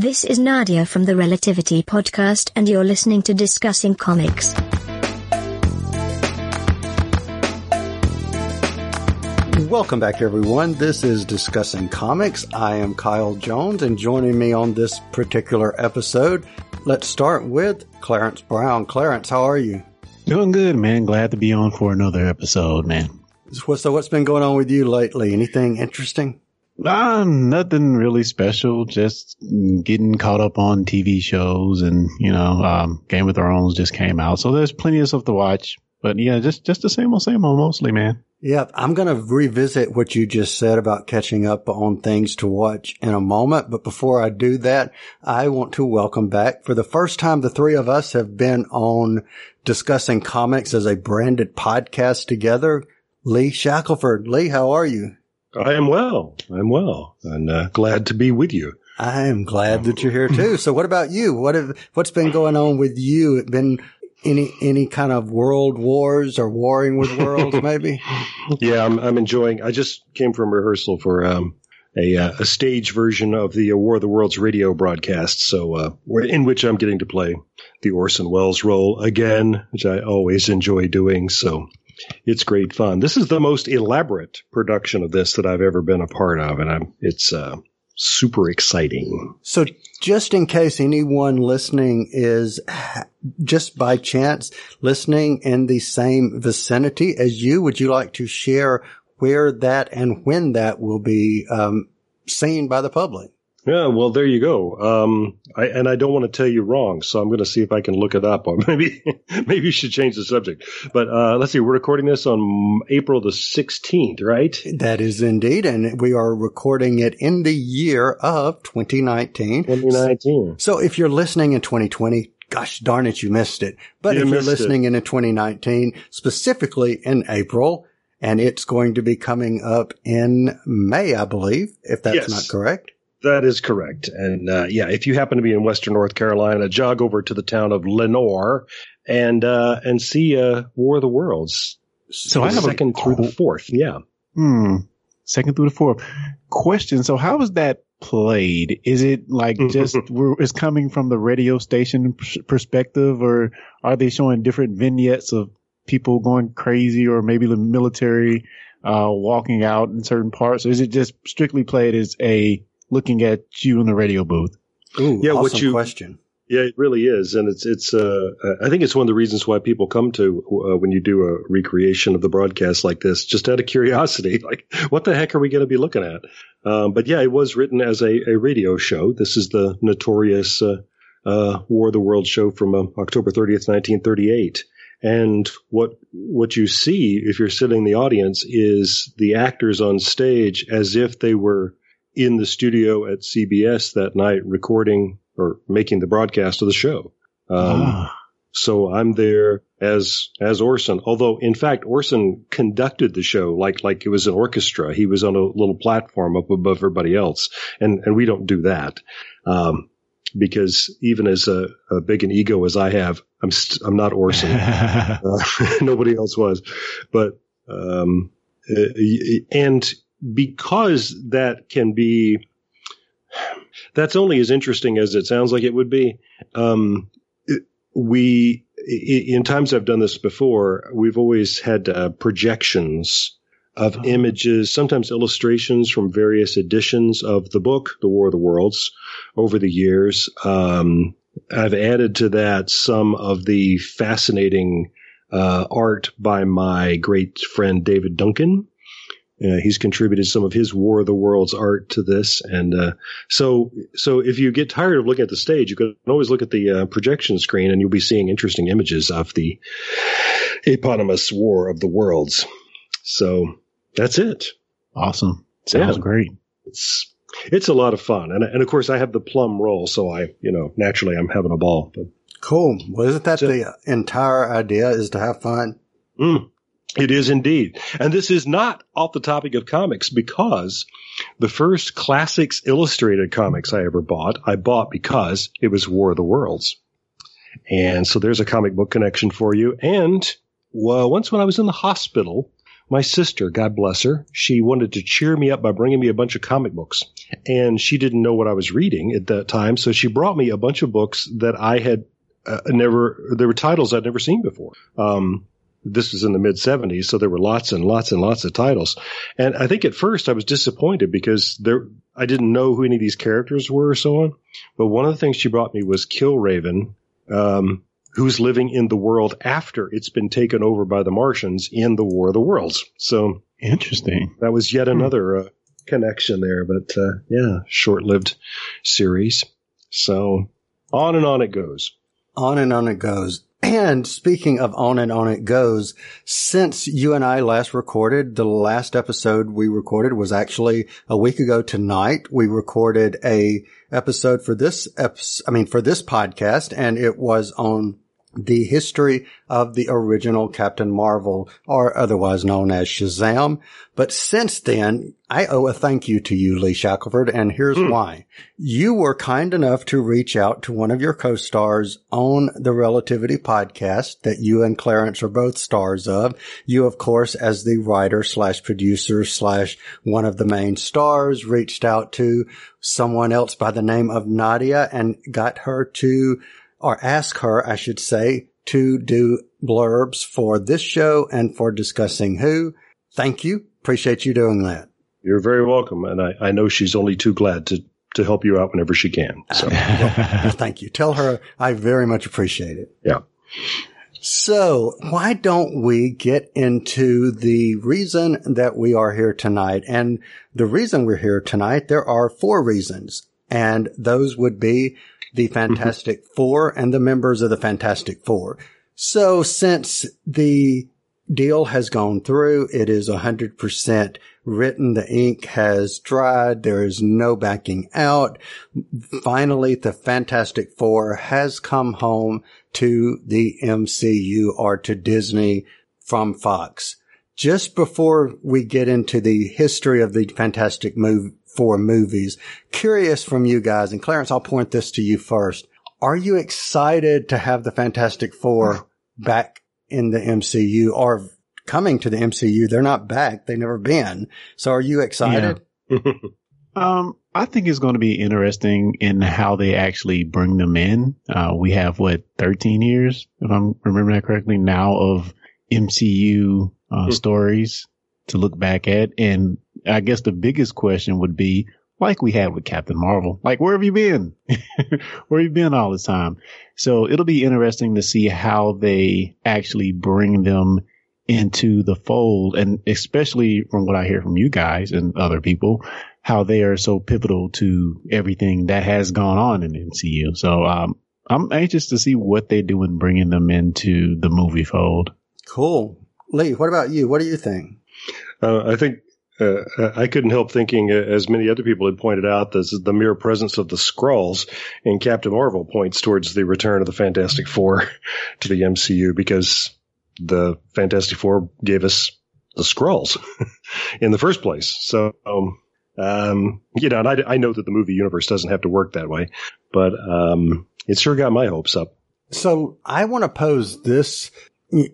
This is Nadia from the Relativity Podcast, and you're listening to Discussing Comics. Welcome back, everyone. This is Discussing Comics. I am Kyle Jones, and joining me on this particular episode, let's start with Clarence Brown. Clarence, how are you? Doing good, man. Glad to be on for another episode, man. So, what's been going on with you lately? Anything interesting? Uh, nothing really special. Just getting caught up on TV shows, and you know, um, Game of Thrones just came out, so there's plenty of stuff to watch. But yeah, just just the same old, same old, mostly, man. Yeah, I'm going to revisit what you just said about catching up on things to watch in a moment. But before I do that, I want to welcome back for the first time, the three of us have been on discussing comics as a branded podcast together. Lee Shackelford. Lee, how are you? I am well. I'm well and uh, glad to be with you. I am glad that you're here too. So what about you? What have, what's been going on with you? Been any any kind of world wars or warring with worlds, maybe? yeah, I'm I'm enjoying. I just came from rehearsal for um, a uh, a stage version of the uh, War of the Worlds radio broadcast, so uh, in which I'm getting to play the Orson Welles role again, which I always enjoy doing. So it's great fun. This is the most elaborate production of this that I've ever been a part of, and I'm it's uh, super exciting. So, just in case anyone listening is just by chance listening in the same vicinity as you, would you like to share where that and when that will be um, seen by the public? Yeah, well, there you go. Um, I, and I don't want to tell you wrong, so I'm going to see if I can look it up, or maybe maybe you should change the subject. But uh, let's see, we're recording this on April the 16th, right? That is indeed, and we are recording it in the year of 2019. 2019. So if you're listening in 2020, gosh darn it, you missed it. But you if you're listening it. in 2019, specifically in April, and it's going to be coming up in May, I believe, if that's yes. not correct. That is correct. And uh, yeah, if you happen to be in Western North Carolina, jog over to the town of Lenoir and uh, and see uh, War of the Worlds. So I have second a, through the fourth. Yeah. Hmm. Second through the fourth. Question. So how is that played? Is it like just is coming from the radio station perspective, or are they showing different vignettes of people going crazy, or maybe the military uh, walking out in certain parts? Or is it just strictly played as a looking at you in the radio booth. Ooh, yeah, awesome what you question. Yeah, it really is, and it's it's. Uh, I think it's one of the reasons why people come to uh, when you do a recreation of the broadcast like this, just out of curiosity, like what the heck are we going to be looking at? Um, but yeah, it was written as a, a radio show. This is the notorious uh, uh War of the World show from uh, October 30th, 1938. And what what you see if you're sitting in the audience is the actors on stage as if they were in the studio at CBS that night recording or making the broadcast of the show. Um, ah. So I'm there as as Orson. Although in fact Orson conducted the show like like it was an orchestra. He was on a little platform up above everybody else, and and we don't do that. Um, because even as a, a, big an ego as I have, I'm i I'm not Orson. uh, nobody else was, but um, uh, and because that can be that's only as interesting as it sounds like it would be. Um, we in times I've done this before, we've always had uh, projections of oh. images, sometimes illustrations from various editions of the book, The War of the Worlds, over the years. Um, I've added to that some of the fascinating uh, art by my great friend David Duncan, uh, he's contributed some of his War of the Worlds art to this, and uh, so so if you get tired of looking at the stage, you can always look at the uh, projection screen, and you'll be seeing interesting images of the eponymous War of the Worlds. So that's it. Awesome. Sounds yeah. great. It's it's a lot of fun, and and of course I have the plum role, so I you know naturally I'm having a ball. But cool. Well, isn't that so, the entire idea? Is to have fun. Mm, it is indeed. And this is not off the topic of comics because the first classics illustrated comics I ever bought, I bought because it was War of the Worlds. And so there's a comic book connection for you. And well, once when I was in the hospital, my sister, God bless her, she wanted to cheer me up by bringing me a bunch of comic books. And she didn't know what I was reading at that time. So she brought me a bunch of books that I had uh, never, there were titles I'd never seen before. Um, this was in the mid 70s, so there were lots and lots and lots of titles. And I think at first I was disappointed because there I didn't know who any of these characters were or so on. But one of the things she brought me was Killraven, um, who's living in the world after it's been taken over by the Martians in the War of the Worlds. So interesting. That was yet hmm. another uh, connection there. But uh, yeah, short lived series. So on and on it goes. On and on it goes. And speaking of on and on it goes, since you and I last recorded, the last episode we recorded was actually a week ago tonight. We recorded a episode for this episode, I mean, for this podcast and it was on the history of the original Captain Marvel, or otherwise known as Shazam. But since then, I owe a thank you to you, Lee Shackelford, and here's mm. why. You were kind enough to reach out to one of your co-stars on the Relativity podcast that you and Clarence are both stars of. You, of course, as the writer slash producer slash one of the main stars, reached out to someone else by the name of Nadia and got her to or ask her, I should say, to do blurbs for this show and for discussing who. Thank you. Appreciate you doing that. You're very welcome. And I, I know she's only too glad to, to help you out whenever she can. So well, thank you. Tell her I very much appreciate it. Yeah. So why don't we get into the reason that we are here tonight? And the reason we're here tonight, there are four reasons. And those would be the mm-hmm. Fantastic mm-hmm. Four and the members of the Fantastic Four. So since the deal has gone through, it is 100% written. The ink has dried. There is no backing out. Finally, the Fantastic Four has come home to the MCU or to Disney from Fox. Just before we get into the history of the Fantastic move, Four movies. Curious from you guys, and Clarence, I'll point this to you first. Are you excited to have the Fantastic Four back in the MCU or coming to the MCU? They're not back. They've never been. So are you excited? Yeah. um, I think it's going to be interesting in how they actually bring them in. Uh, we have what 13 years, if I'm remembering that correctly, now of MCU uh, hmm. stories to look back at. And I guess the biggest question would be, like we had with Captain Marvel, like where have you been? where have you been all this time? So it'll be interesting to see how they actually bring them into the fold and especially from what I hear from you guys and other people, how they are so pivotal to everything that has gone on in MCU. So, um, I'm anxious to see what they do in bringing them into the movie fold. Cool. Lee, what about you? What do you think? Uh, I think uh, I couldn't help thinking, uh, as many other people had pointed out, that the mere presence of the Skrulls in Captain Marvel points towards the return of the Fantastic Four to the MCU because the Fantastic Four gave us the Skrulls in the first place. So, um, um, you know, and I, I, know that the movie universe doesn't have to work that way, but um, it sure got my hopes up. So I want to pose this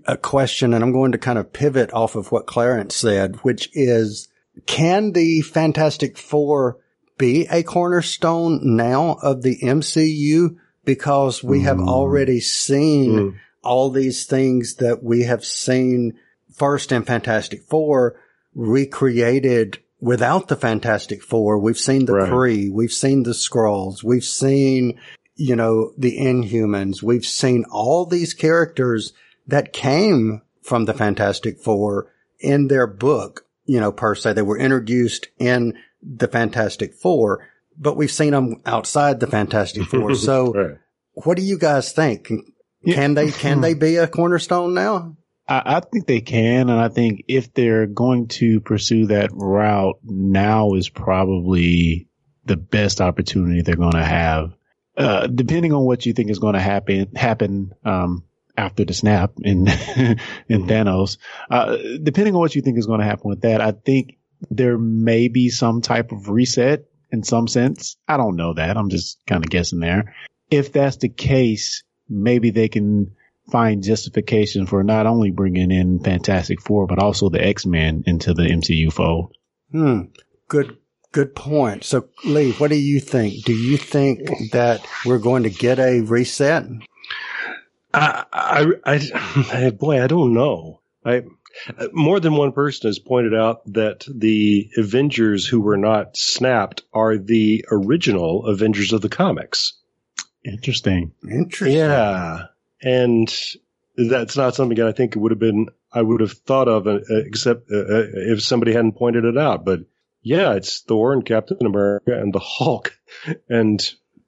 a question and I'm going to kind of pivot off of what Clarence said, which is, can the Fantastic Four be a cornerstone now of the MCU? Because we mm. have already seen mm. all these things that we have seen first in Fantastic Four recreated without the Fantastic Four. We've seen the right. Kree. We've seen the Skrulls. We've seen, you know, the Inhumans. We've seen all these characters that came from the Fantastic Four in their book, you know, per se. They were introduced in the Fantastic Four, but we've seen them outside the Fantastic Four. So right. what do you guys think? Can, yeah. they, can they be a cornerstone now? I, I think they can. And I think if they're going to pursue that route, now is probably the best opportunity they're going to have. Uh, depending on what you think is going to happen, happen, um, after the snap in in mm-hmm. Thanos. Uh, depending on what you think is going to happen with that, I think there may be some type of reset in some sense. I don't know that. I'm just kind of guessing there. If that's the case, maybe they can find justification for not only bringing in Fantastic Four, but also the X Men into the MCU fold. Hmm. Good, good point. So, Lee, what do you think? Do you think that we're going to get a reset? I, I, I, boy, I don't know. I, more than one person has pointed out that the Avengers who were not snapped are the original Avengers of the comics. Interesting. Interesting. Yeah. And that's not something that I think it would have been, I would have thought of uh, except uh, uh, if somebody hadn't pointed it out. But yeah, it's Thor and Captain America and the Hulk and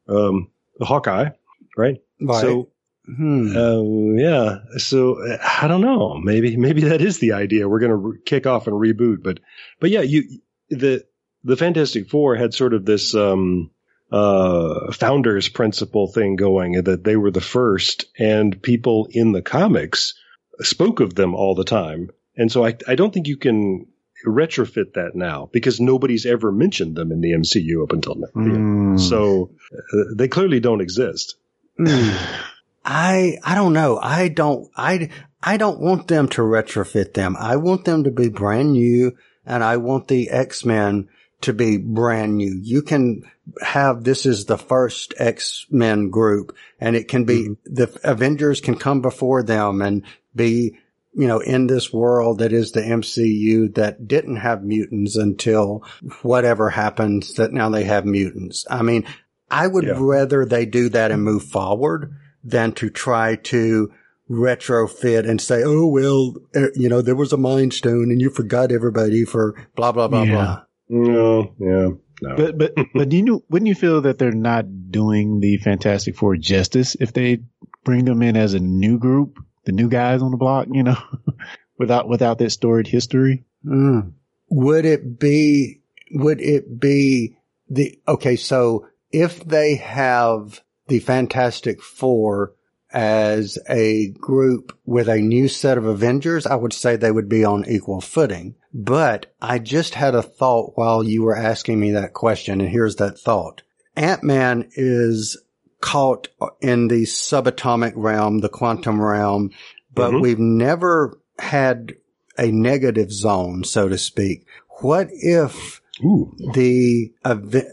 um, the Hawkeye, right? Right. So Hmm. um, yeah. So I don't know. Maybe maybe that is the idea. We're going to re- kick off and reboot. But but yeah, you the the Fantastic Four had sort of this um, uh, founders principle thing going that they were the first, and people in the comics spoke of them all the time. And so I I don't think you can retrofit that now because nobody's ever mentioned them in the MCU up until now. Mm. So uh, they clearly don't exist. I I don't know. I don't I I don't want them to retrofit them. I want them to be brand new and I want the X-Men to be brand new. You can have this is the first X-Men group and it can be mm-hmm. the Avengers can come before them and be you know, in this world that is the MCU that didn't have mutants until whatever happens that now they have mutants. I mean, I would Yeah. rather they do that and move forward than to try to retrofit and say, oh, well, uh, you know, there was a mind stone and you forgot everybody for blah, blah, blah, Yeah. blah. No, yeah, no. But but but do you know, wouldn't you feel that they're not doing the Fantastic Four justice if they bring them in as a new group, the new guys on the block, you know, without without that storied history? Mm. Would it be, would it be the, okay, so if they have the Fantastic Four as a group with a new set of Avengers, I would say they would be on equal footing. But I just had a thought while you were asking me that question, and here's that thought. Ant-Man is caught in the subatomic realm, the quantum realm, but Mhm. we've never had a negative zone, so to speak. What if Ooh. the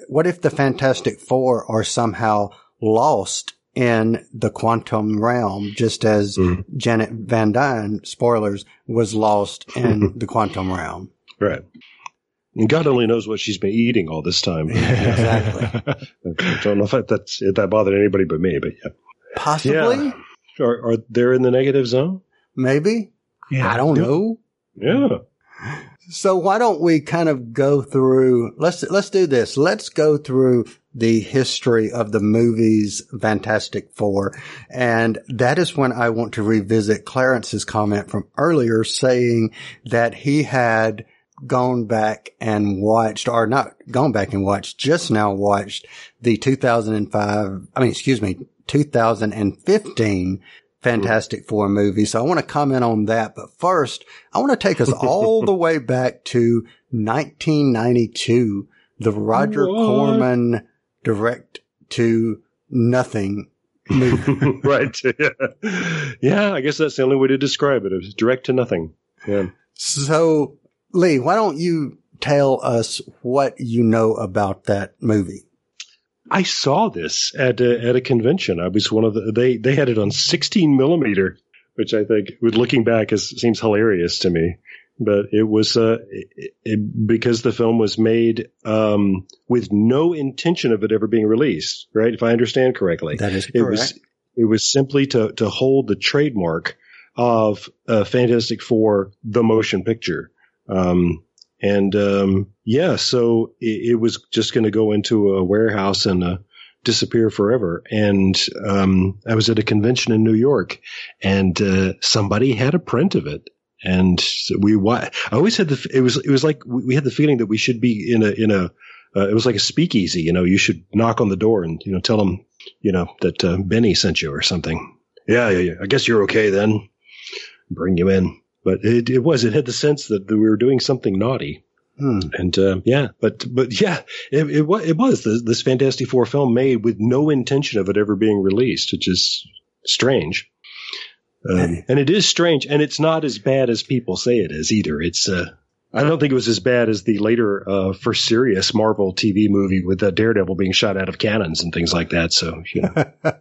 what if the Fantastic Four are somehow lost in the quantum realm, just as Mhm. Janet Van Dyne, spoilers, was lost in the quantum realm? Right. And God only knows what she's been eating all this time. Exactly. I don't know if that, that's if that bothered anybody but me, but yeah. Possibly, Yeah. Are, are they in the negative zone? maybe. Yeah. I don't know. Yeah. So why don't we kind of go through, let's, let's do this. Let's go through the history of the movies Fantastic Four. And that is when I want to revisit Clarence's comment from earlier saying that he had gone back and watched, or not gone back and watched, just now watched the 2005, I mean, excuse me, 2015 Fantastic Four movie. So I want to comment on that. But first, I want to take us all the way back to 1992, the Roger What? Corman direct to nothing movie. right. Yeah. yeah, I guess that's the only way to describe it. It was direct to nothing. Yeah. so Lee, why don't you tell us what you know about that movie? I saw this at a, at a convention. I was one of the they they had it on 16 millimeter, which I think, with looking back, is seems hilarious to me. But it was uh, it, it, because the film was made um, with no intention of it ever being released. Right, if I understand correctly, That is correct. it was it was simply to to hold the trademark of uh, Fantastic Four, the motion picture. Um, and um, yeah, so it, it was just going to go into a warehouse and uh, disappear forever. And um, I was at a convention in New York, and uh, somebody had a print of it. And we, I always had the, it was, it was like we had the feeling that we should be in a, in a, uh, it was like a speakeasy. You know, you should knock on the door and you know tell them, you know, that uh, Benny sent you or something. Yeah, yeah, yeah. I guess you're okay then. Bring you in. But it, it was, it had the sense that we were doing something naughty. Hmm. And, uh, yeah, but, but yeah, it, it, wa- it was this, this Fantastic Four film made with no intention of it ever being released, which is strange. Um, and it is strange, and it's not as bad as people say it is either. It's uh, I don't think it was as bad as the later uh, first serious Marvel TV movie with uh, Daredevil being shot out of cannons and things like that. So, you know.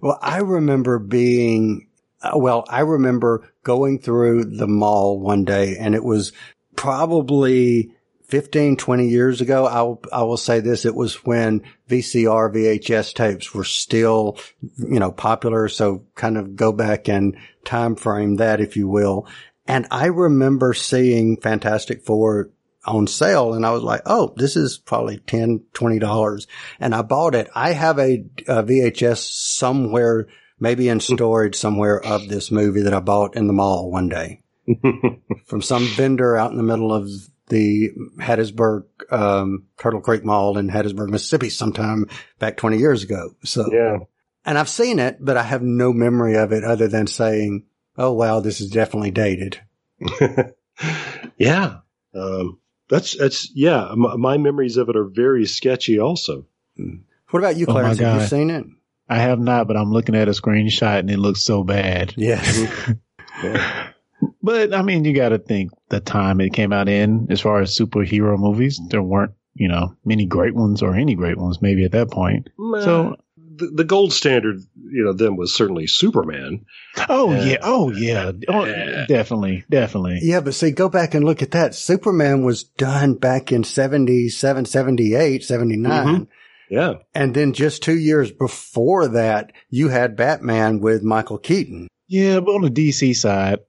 well, I remember being, uh, well, I remember going through the mall one day and it was probably 15, 20 years ago. I will, I will say this. It was when VCR, VHS tapes were still, you know, popular. So kind of go back and time frame that, if you will. And I remember seeing Fantastic Four on sale and I was like, Oh, this is probably 10, $20. And I bought it. I have a, a VHS somewhere, maybe in storage somewhere of this movie that I bought in the mall one day from some vendor out in the middle of the Hattiesburg, um, Turtle Creek Mall in Hattiesburg, Mississippi sometime back 20 years ago. So, yeah. And I've seen it, but I have no memory of it other than saying, oh wow, this is definitely dated. yeah, um, that's that's yeah. My, my, memories of it are very sketchy. Also, what about you, Clarence? Oh have you seen it? I have not, but I'm looking at a screenshot and it looks so bad. Yes. yeah. But I mean, you got to think the time it came out in, as far as superhero movies, there weren't you know many great ones or any great ones maybe at that point. So the, the gold standard, you know, then was certainly Superman. Oh yeah, oh yeah, oh, definitely, definitely. Yeah, but see, go back and look at that. Superman was done back in 77, 78, 79. Mm-hmm. Yeah. And then just two years before that, you had Batman with Michael Keaton. Yeah, but on the DC side,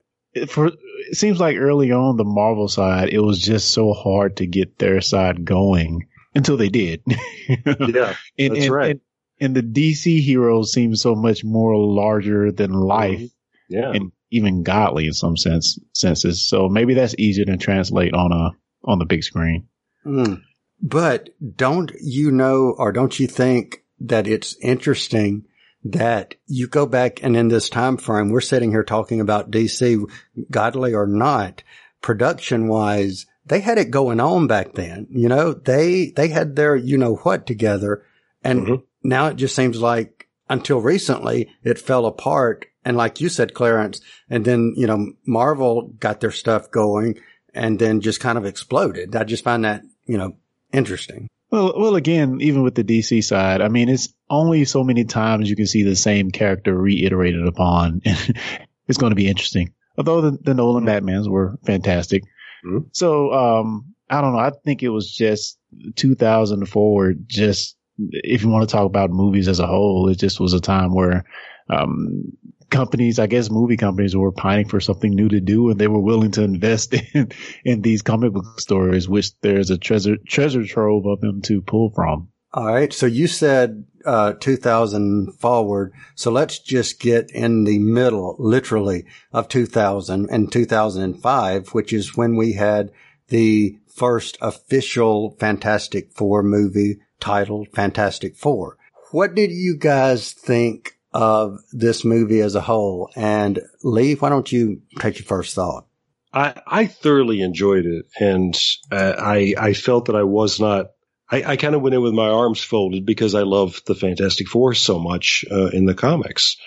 for it seems like early on the Marvel side, it was just so hard to get their side going until they did. yeah, and, that's and, right. And, and the DC heroes seem so much more larger than life. Mm-hmm. Yeah. And even godly in some sense senses. So maybe that's easier to translate on a on the big screen. Mm. But don't you know or don't you think that it's interesting that you go back and in this time frame we're sitting here talking about DC godly or not production wise they had it going on back then you know they they had their you know what together and mm-hmm now it just seems like until recently it fell apart. And like you said, Clarence, and then, you know, Marvel got their stuff going and then just kind of exploded. I just find that, you know, interesting. Well, well, again, even with the DC side, I mean, it's only so many times you can see the same character reiterated upon. it's going to be interesting. Although the, the Nolan mm-hmm. Batmans were fantastic. Mm-hmm. So, um, I don't know. I think it was just 2000 forward, just if you want to talk about movies as a whole, it just was a time where um, companies, I guess movie companies were pining for something new to do and they were willing to invest in, in these comic book stories, which there's a treasure, treasure trove of them to pull from. All right. So you said, uh, 2000 forward. So let's just get in the middle, literally of 2000 and 2005, which is when we had the first official Fantastic Four movie titled Fantastic Four. What did you guys think of this movie as a whole? And Lee, why don't you take your first thought? I, I thoroughly enjoyed it, and uh, I I felt that I was not. I, I kind of went in with my arms folded because I love the Fantastic Four so much uh, in the comics,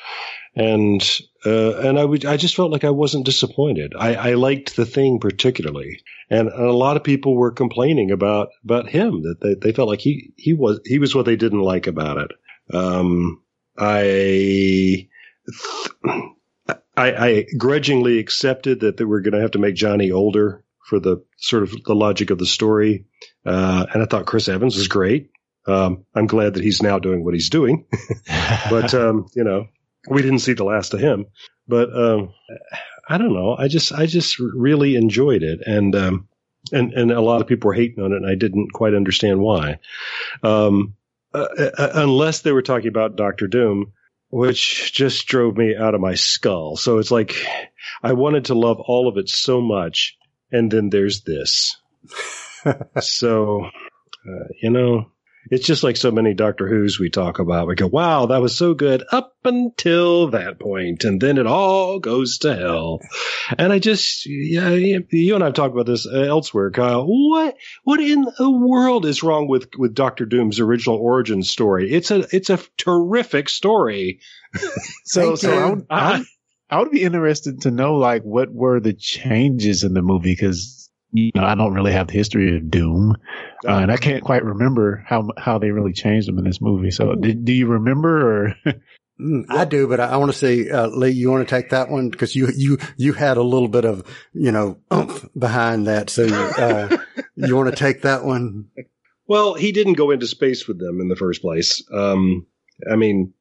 and uh, and I would I just felt like I wasn't disappointed. I, I liked the thing particularly, and, and, a lot of people were complaining about about him that they, they felt like he he was he was what they didn't like about it. Um, I. I, I grudgingly accepted that they were going to have to make Johnny older for the sort of the logic of the story, uh, and I thought Chris Evans was great. Um, I'm glad that he's now doing what he's doing, but um, you know, we didn't see the last of him. But um, I don't know. I just I just really enjoyed it, and um, and and a lot of people were hating on it, and I didn't quite understand why. Um, uh, uh, unless they were talking about Doctor Doom, which just drove me out of my skull. So it's like I wanted to love all of it so much, and then there's this. so uh, you know, it's just like so many Doctor Who's we talk about. We go, wow, that was so good up until that point, and then it all goes to hell. And I just, yeah, you and I've talked about this uh, elsewhere, Kyle. What, what in the world is wrong with with Doctor Doom's original origin story? It's a, it's a terrific story. so, so I, I, I would be interested to know like what were the changes in the movie because you know I don't really have the history of Doom, uh, and I can't quite remember how how they really changed them in this movie. So, did, do you remember or? Mm, I do, but I, I want to see, uh, Lee, you want to take that one? Cause you, you, you had a little bit of, you know, oomph behind that. So, uh, you want to take that one? Well, he didn't go into space with them in the first place. Um, I mean,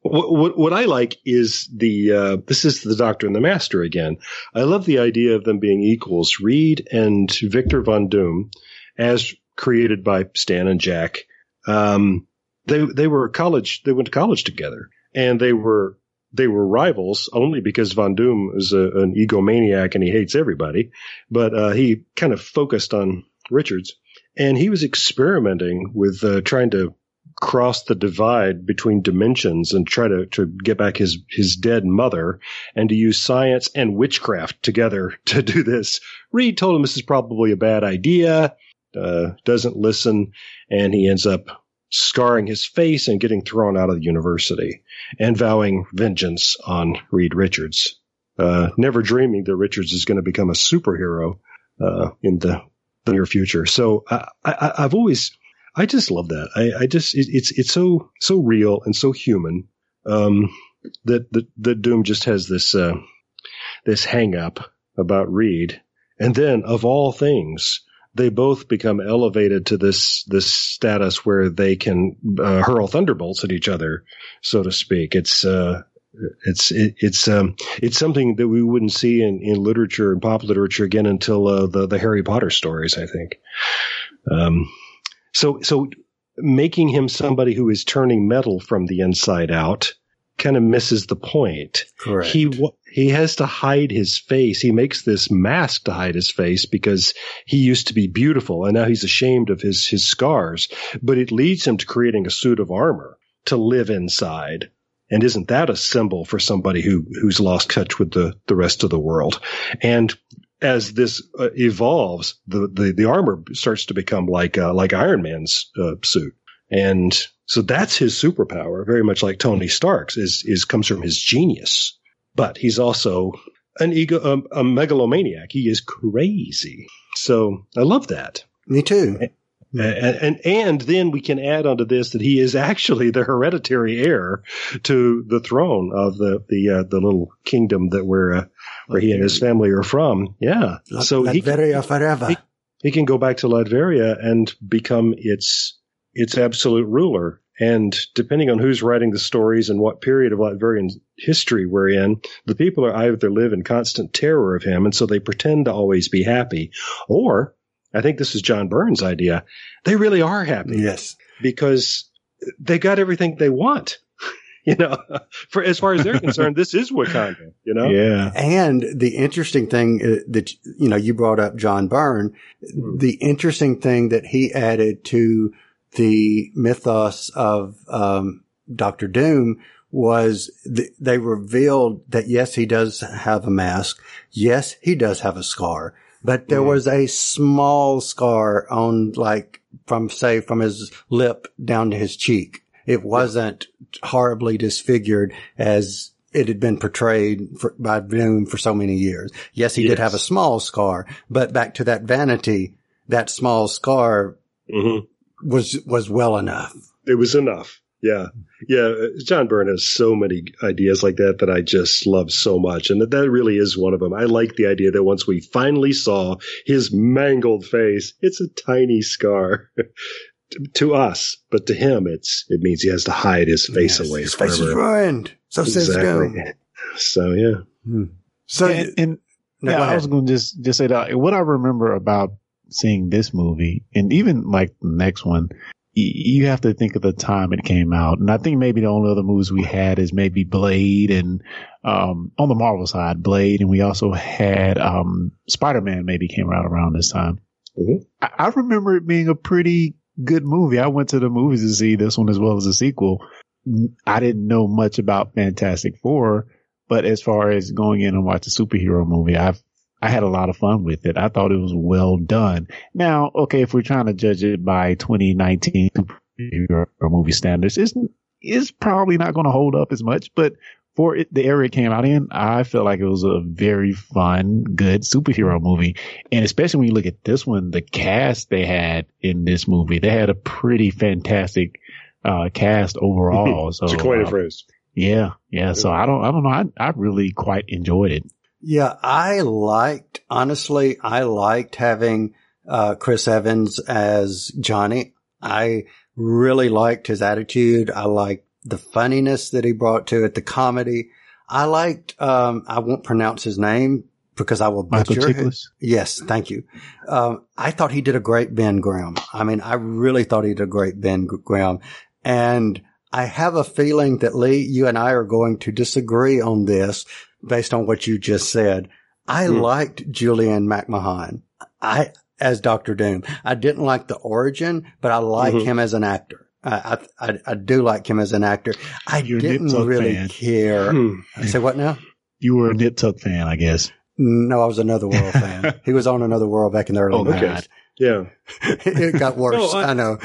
what, what, what I like is the, uh, this is the Doctor and the Master again. I love the idea of them being equals. Reed and Victor Von Doom, as created by Stan and Jack, um, they, they were college, they went to college together and they were they were rivals only because Von Doom is a, an egomaniac and he hates everybody. But uh, he kind of focused on Richards, and he was experimenting with uh, trying to cross the divide between dimensions and try to, to get back his his dead mother, and to use science and witchcraft together to do this. Reed told him this is probably a bad idea. Uh, doesn't listen, and he ends up scarring his face and getting thrown out of the university and vowing vengeance on Reed Richards, uh, never dreaming that Richards is going to become a superhero uh, in the, near future. So I, have always, I just love that. I, I just, it, it's it's so so real and so human um, that that Doom just has this uh, this hang up about Reed, and then of all things they both become elevated to this this status where they can uh, hurl thunderbolts at each other, so to speak. It's uh, it's it, it's um, it's something that we wouldn't see in, in literature and pop literature again until uh, the the Harry Potter stories, I think. Um, so so making him somebody who is turning metal from the inside out kind of misses the point. Correct. He he has to hide his face. He makes this mask to hide his face because he used to be beautiful and now he's ashamed of his his scars. But it leads him to creating a suit of armor to live inside. And isn't that a symbol for somebody who who's lost touch with the the rest of the world? And as this uh, evolves, the, the the armor starts to become like uh, like Iron Man's uh, suit. And so that's his superpower, very much like Tony Stark's is, is comes from his genius. But he's also an ego, a, um, a megalomaniac. He is crazy. So I love that. Me too. And, and, and then we can add onto this that he is actually the hereditary heir to the throne of the the uh, the little kingdom that where uh, where he and his family are from. Yeah, so Latveria he can, forever. He, he, can go back to Latveria and become its its absolute ruler. And depending on who's writing the stories and what period of Latverian history we're in, the people are either live in constant terror of him, and so they pretend to always be happy, or I think this is John Byrne's idea. They really are happy. Yes. Because they got everything they want. You know, for as far as they're concerned, this is Wakanda, you know? Yeah. And the interesting thing uh, that, you know, you brought up John Byrne, mm-hmm. the interesting thing that he added to the mythos of um, Doctor Doom was th- they revealed that yes, he does have a mask. Yes, he does have a scar, but there mm. was a small scar on like from say from his lip down to his cheek. It wasn't horribly disfigured as it had been portrayed for, by Doom for so many years. Yes, he yes. did have a small scar, but back to that vanity, that small scar mm-hmm was was well enough. It was enough. Yeah. Yeah. John Byrne has so many ideas like that that I just love so much. And that, that really is one of them. I like the idea that once we finally saw his mangled face, it's a tiny scar to us, but to him, it's, it means he has to hide his face yes, away. His forever. face is ruined. So says go. So yeah. Hmm. So, and, and no, yeah, I was going to just, just say that what I remember about seeing this movie and even like the next one, you have to think of the time it came out. And I think maybe the only other movies we had is maybe Blade and, um, on the Marvel side, Blade. And we also had, um, Spider-Man maybe came out around this time. Mm-hmm. I, I, remember it being a pretty good movie. I went to the movies to see this one as well as the sequel. I didn't know much about Fantastic Four, but as far as going in and watch a superhero movie, I've I had a lot of fun with it. I thought it was well done. Now, okay, if we're trying to judge it by 2019 movie standards, it's, it's probably not going to hold up as much, but for it, the era it came out in, I felt like it was a very fun, good superhero movie. And especially when you look at this one, the cast they had in this movie, they had a pretty fantastic uh, cast overall. So it's quite a uh, phrase. yeah, yeah. So I don't, I don't know. I, I really quite enjoyed it. Yeah, I liked, honestly, I liked having uh, Chris Evans as Johnny. I really liked his attitude. I liked the funniness that he brought to it, the comedy. I liked, um, I won't pronounce his name because I will butcher it. Yes, thank you. Um, I thought he did a great Ben Grimm. I mean, I really thought he did a great Ben Grimm. And I have a feeling that Lee, you and I are going to disagree on this based on what you just said. I Hmm. liked Julian McMahon. I, as Doctor Doom. I didn't like the origin, but I like Mhm. him as an actor. I, I, I- do like him as an actor. I You're didn't really fan. care. Hmm. I say what now? You were a Nip Tuck fan, I guess. No, I was another world fan. He was on another world back in the early Oh, okay. Yeah. it got worse. No, I- I, know,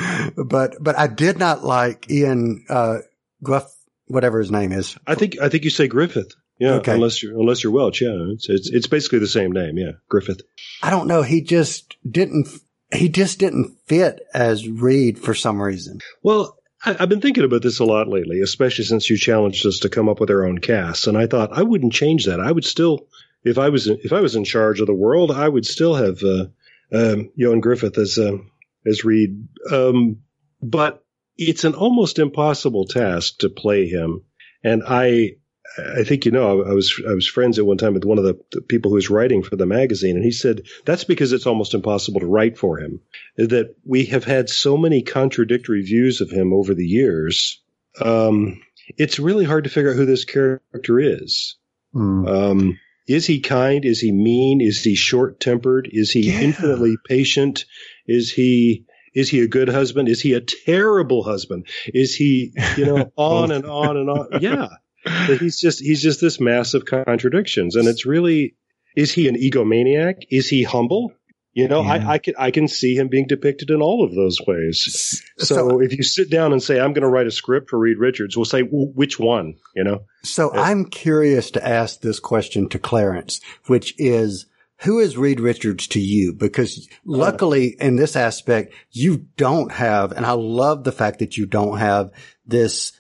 but but I did not like Ian uh, Gruff, whatever his name is. I think I think you say Griffith. Yeah, Okay. unless you're unless you're Welch. Yeah, it's, it's it's basically the same name. Yeah, Griffith. I don't know. He just didn't. He just didn't fit as Reed for some reason. Well, I, I've been thinking about this a lot lately, especially since you challenged us to come up with our own casts, and I thought I wouldn't change that. I would still, if I was if I was in charge of the world, I would still have uh, um, Ioan Griffith as um, as Reed. Um, but it's an almost impossible task to play him, and I. I think you know I was I was friends at one time with one of the, the people who was writing for the magazine, and he said that's because it's almost impossible to write for him. That we have had so many contradictory views of him over the years. Um, it's really hard to figure out who this character is. Hmm. Um, is he kind? Is he mean? Is he short tempered? Is he Yeah. infinitely patient? Is he is he a good husband? Is he a terrible husband? Is he you know on and on and on? Yeah, he's just he's just this massive contradictions, and it's really is he an egomaniac? Is he humble? You know, Yeah. I, I can I can see him being depicted in all of those ways. So, So, if you sit down and say, "I'm going to write a script for Reed Richards," we'll say, well, "Which one?" You know. so I'm curious to ask this question to Clarence, which is. Who is Reed Richards to you? Because luckily in this aspect, you don't have, and I love the fact that you don't have this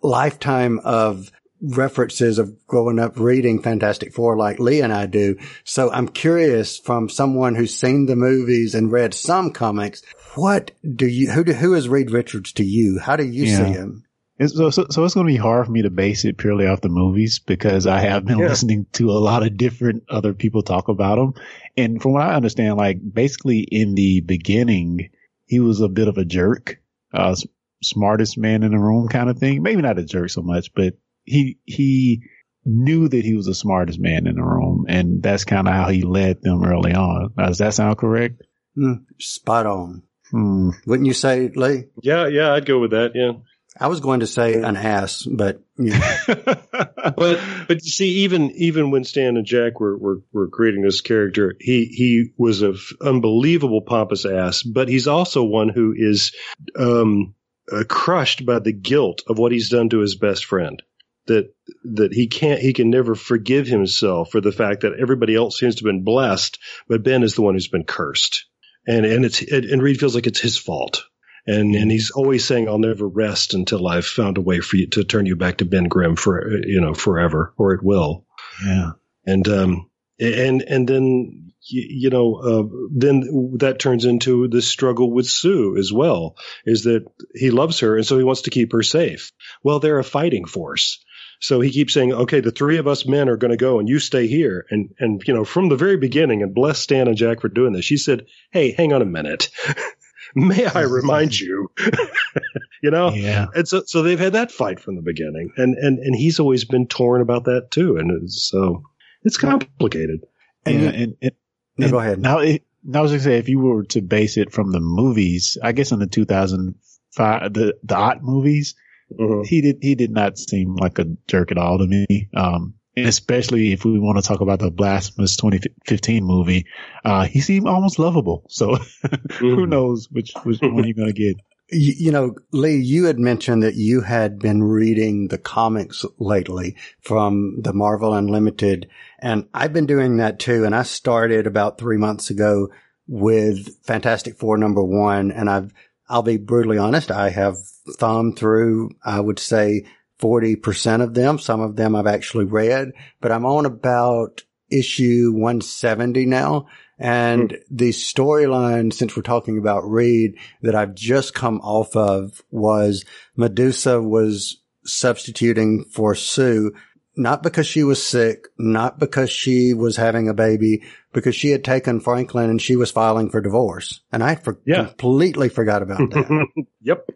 lifetime of references of growing up reading Fantastic Four like Lee and I do. So I'm curious from someone who's seen the movies and read some comics, what do you, who do, who is Reed Richards to you? How do you Yeah. see him? It's, so, so, so it's going to be hard for me to base it purely off the movies because I have been Yeah. listening to a lot of different other people talk about him. And from what I understand, like basically in the beginning, he was a bit of a jerk, uh, smartest man in the room kind of thing. Maybe not a jerk so much, but he, he knew that he was the smartest man in the room. And that's kind of how he led them early on. Now, does that sound correct? Hmm, spot on. Hmm. Wouldn't you say, Lee? Yeah, yeah, I'd go with that. Yeah. I was going to say an ass, but you know, but but you see, even even when Stan and Jack were were, were creating this character, he he was an unbelievable pompous ass, but he's also one who is um, uh, crushed by the guilt of what he's done to his best friend. That that he can't he can never forgive himself for the fact that everybody else seems to have been blessed, but Ben is the one who's been cursed, and and it's and Reed feels like it's his fault. And and he's always saying, "I'll never rest until I've found a way for you to turn you back to Ben Grimm for you know forever, or it will." yeah. And um and and then you, you know uh, then that turns into the struggle with Sue as well. Is that he loves her and so he wants to keep her safe. Well, they're a fighting force. So he keeps saying, "Okay, the three of us men are going to go, and you stay here." And and you know, from the very beginning, and bless Stan and Jack for doing this. She said, "Hey, hang on a minute. May I remind you?" you know, Yeah. and so so they've had that fight from the beginning, and and and he's always been torn about that too, and so it's complicated. And yeah. you- and, and, no, go ahead. Now, it, now I was gonna say, if you were to base it from the movies, I guess in the 2005, the the Ott movies, Mhm. he did he did not seem like a jerk at all to me. Um, and especially if we want to talk about the Blasphemous 2015 movie, uh, he seemed almost lovable. So who Mhm. knows which which one you're gonna get? You, you know, Lee, you had mentioned that you had been reading the comics lately from the Marvel Unlimited, and I've been doing that too. And I started about three months ago with Fantastic Four number one, and I've I'll be brutally honest, I have thumbed through, I would say 40% of them. Some of them I've actually read, but I'm on about issue 170 now. And mm. the storyline, since we're talking about Reed, that I've just come off of was Medusa was substituting for Sue, not because she was sick, not because she was having a baby, because she had taken Franklin and she was filing for divorce. And I for- yeah. completely forgot about that. yep.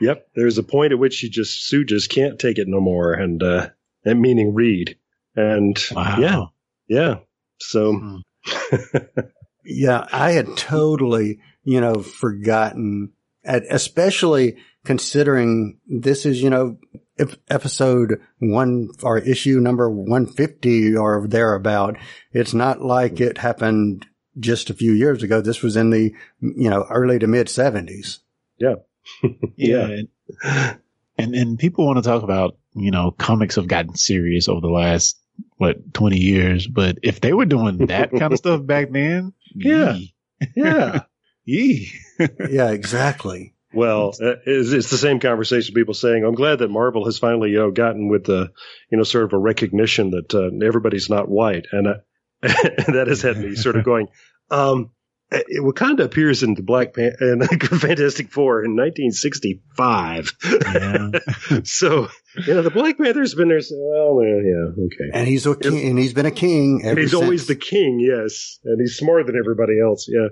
Yep. There's a point at which she just, Sue just can't take it no more. And, uh, and meaning Reed. And wow. yeah. Yeah. So. Hmm. yeah, I had totally, you know, forgotten, at, especially considering this is, you know, if episode one or issue number 150 or thereabout. It's not like it happened just a few years ago. This was in the, you know, early to mid seventies. Yeah. yeah. And, and people want to talk about, you know, comics have gotten serious over the last, what, 20 years. But if they were doing that kind of stuff back then, yeah. Yeah. Yee. yeah, exactly. Well, uh, it's, it's, the same conversation. People saying, "I'm glad that Marvel has finally, you know, gotten with the, you know, sort of a recognition that uh, everybody's not white," and, uh, that has had me sort of going. Um, it Wakanda appears in the Black Pan- in Fantastic Four in 1965. Yeah. so you know the Black Panther's been there. So, well, yeah, okay. And he's a king, and he's been a king. and he's since. always the king, yes. And he's smarter than everybody else, yeah.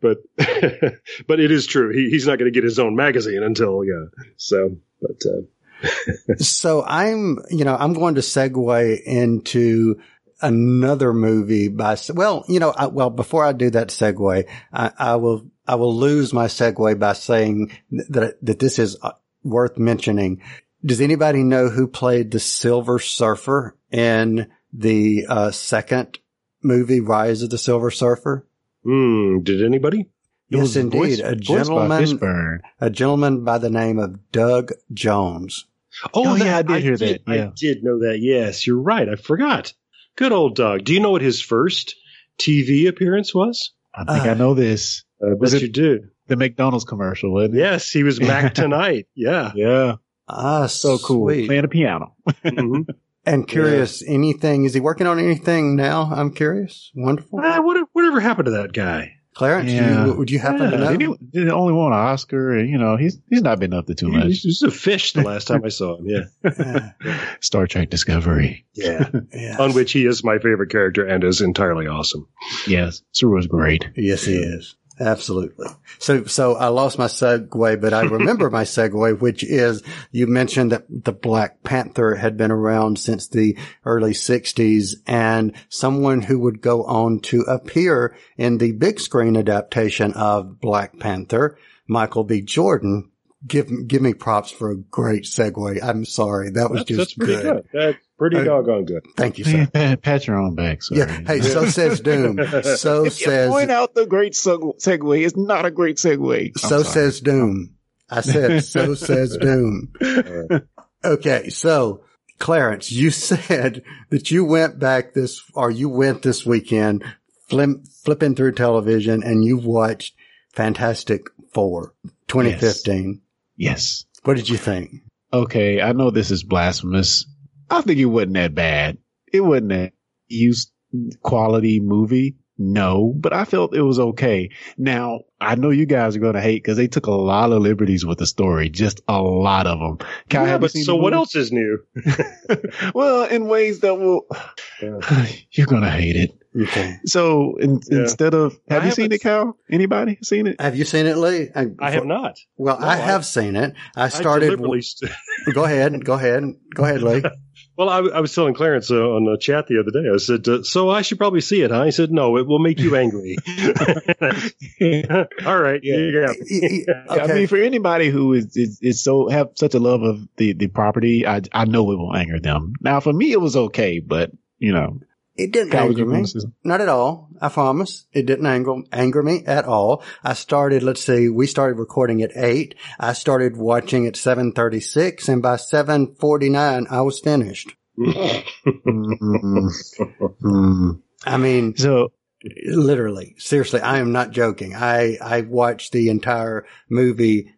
But but it is true. He, he's not going to get his own magazine until yeah. So but. Uh, so I'm, you know, I'm going to segue into another movie by, well, you know, I, well, before I do that segue, I, I, will, I will lose my segue by saying that, that this is uh, worth mentioning. Does anybody know who played the Silver Surfer in the uh, second movie, Rise of the Silver Surfer? Hmm. Did anybody? Yes, indeed. a gentleman, a gentleman by the name of Doug Jones. Oh, oh yeah, I did I hear did, that. Yeah. I did know that. Yes, you're right. I forgot. Good old Doug. Do you know what his first TV appearance was? I think uh, I know this. I bet was you do. The McDonald's commercial, wasn't it? Yes, he was Mac tonight. Yeah. Yeah. Ah, so cool. Sweet. Playing a piano. mm-hmm. And curious, yeah. anything, is he working on anything now? I'm curious. Wonderful. Uh, what, whatever happened to that guy? Clarence, yeah. you, would you happen yeah. to know? He, he only won an Oscar, and you know he's he's not been up to too much. He's a fish the last time I saw him. Yeah, Star Trek Discovery. Yeah, yes. on which he is my favorite character and is entirely awesome. Yes, Saru was great. Yes, he is. Absolutely. So, so I lost my segue, but I remember my segue, which is you mentioned that the Black Panther had been around since the early sixties and someone who would go on to appear in the big screen adaptation of Black Panther, Michael B. Jordan, give give me props for a great segue. I'm sorry, that was that's, just that's good. good. That's pretty uh, doggone good. Thank you, sir. Pat, pat your own back. Sorry. Yeah. Hey, so says Doom. So if says. point out the great segue. It's not a great segue. I'm so sorry. says Doom. I said, so says Doom. Okay, so Clarence, you said that you went back this, or you went this weekend flipping through television and you watched Fantastic Four 2015. Yes. What did you think? Okay, I know this is blasphemous. I think it wasn't that bad. It wasn't a used quality movie. No, but I felt it was okay. Now, I know you guys are going to hate because they took a lot of liberties with the story, just a lot of them. Can yeah, but so what else is new? well, in ways that will, yeah. you're going to hate it. Okay. So in, yeah. instead of, have I you seen it, Cal? Anybody seen it? Have you seen it, Lee? I, I have not. Well, no, I have seen it. I started. I go ahead. Go ahead. Go ahead, Lee. Well, I, I was telling Clarence uh, on the chat the other day. I said, uh, "So I should probably see it." Huh? He said, "No, it will make you angry." All right, yeah. yeah. okay. I mean, for anybody who is, is, is so have such a love of the the property, I I know it will anger them. Now, for me, it was okay, but you know, It didn't College anger me. Not at all. I promise. It didn't anger, anger me at all. I started, let's see, we started recording at eight. I started watching at 736 and by 749 I was finished. I mean, So literally, seriously, I am not joking. I, I watched the entire movie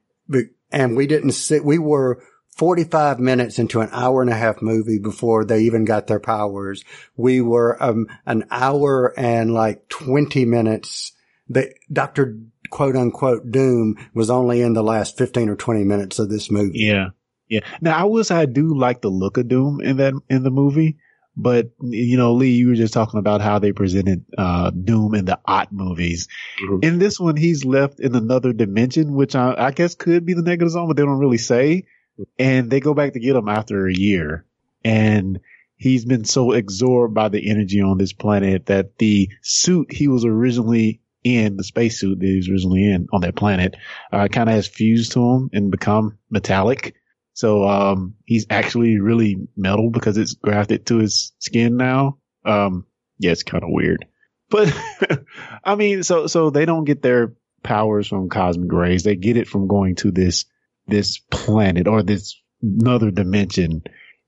and we didn't sit, we were 45 minutes into an hour and a half movie before they even got their powers. We were, um, an hour and like 20 minutes. The Dr. quote unquote Doom was only in the last 15 or 20 minutes of this movie. Yeah. Yeah. Now I say I do like the look of Doom in that in the movie, but you know, Lee, you were just talking about how they presented uh Doom in the Ott movies. Mhm. In this one, he's left in another dimension, which I, I guess could be the negative zone, but they don't really say. And they go back to get him after a year, and he's been so absorbed by the energy on this planet that the suit he was originally in, the spacesuit that he was originally in on that planet, uh, kind of has fused to him and become metallic. So, um, he's actually really metal because it's grafted to his skin now. Um, yeah, it's kind of weird, but I mean, so, so they don't get their powers from cosmic rays. They get it from going to this, this planet or this another dimension.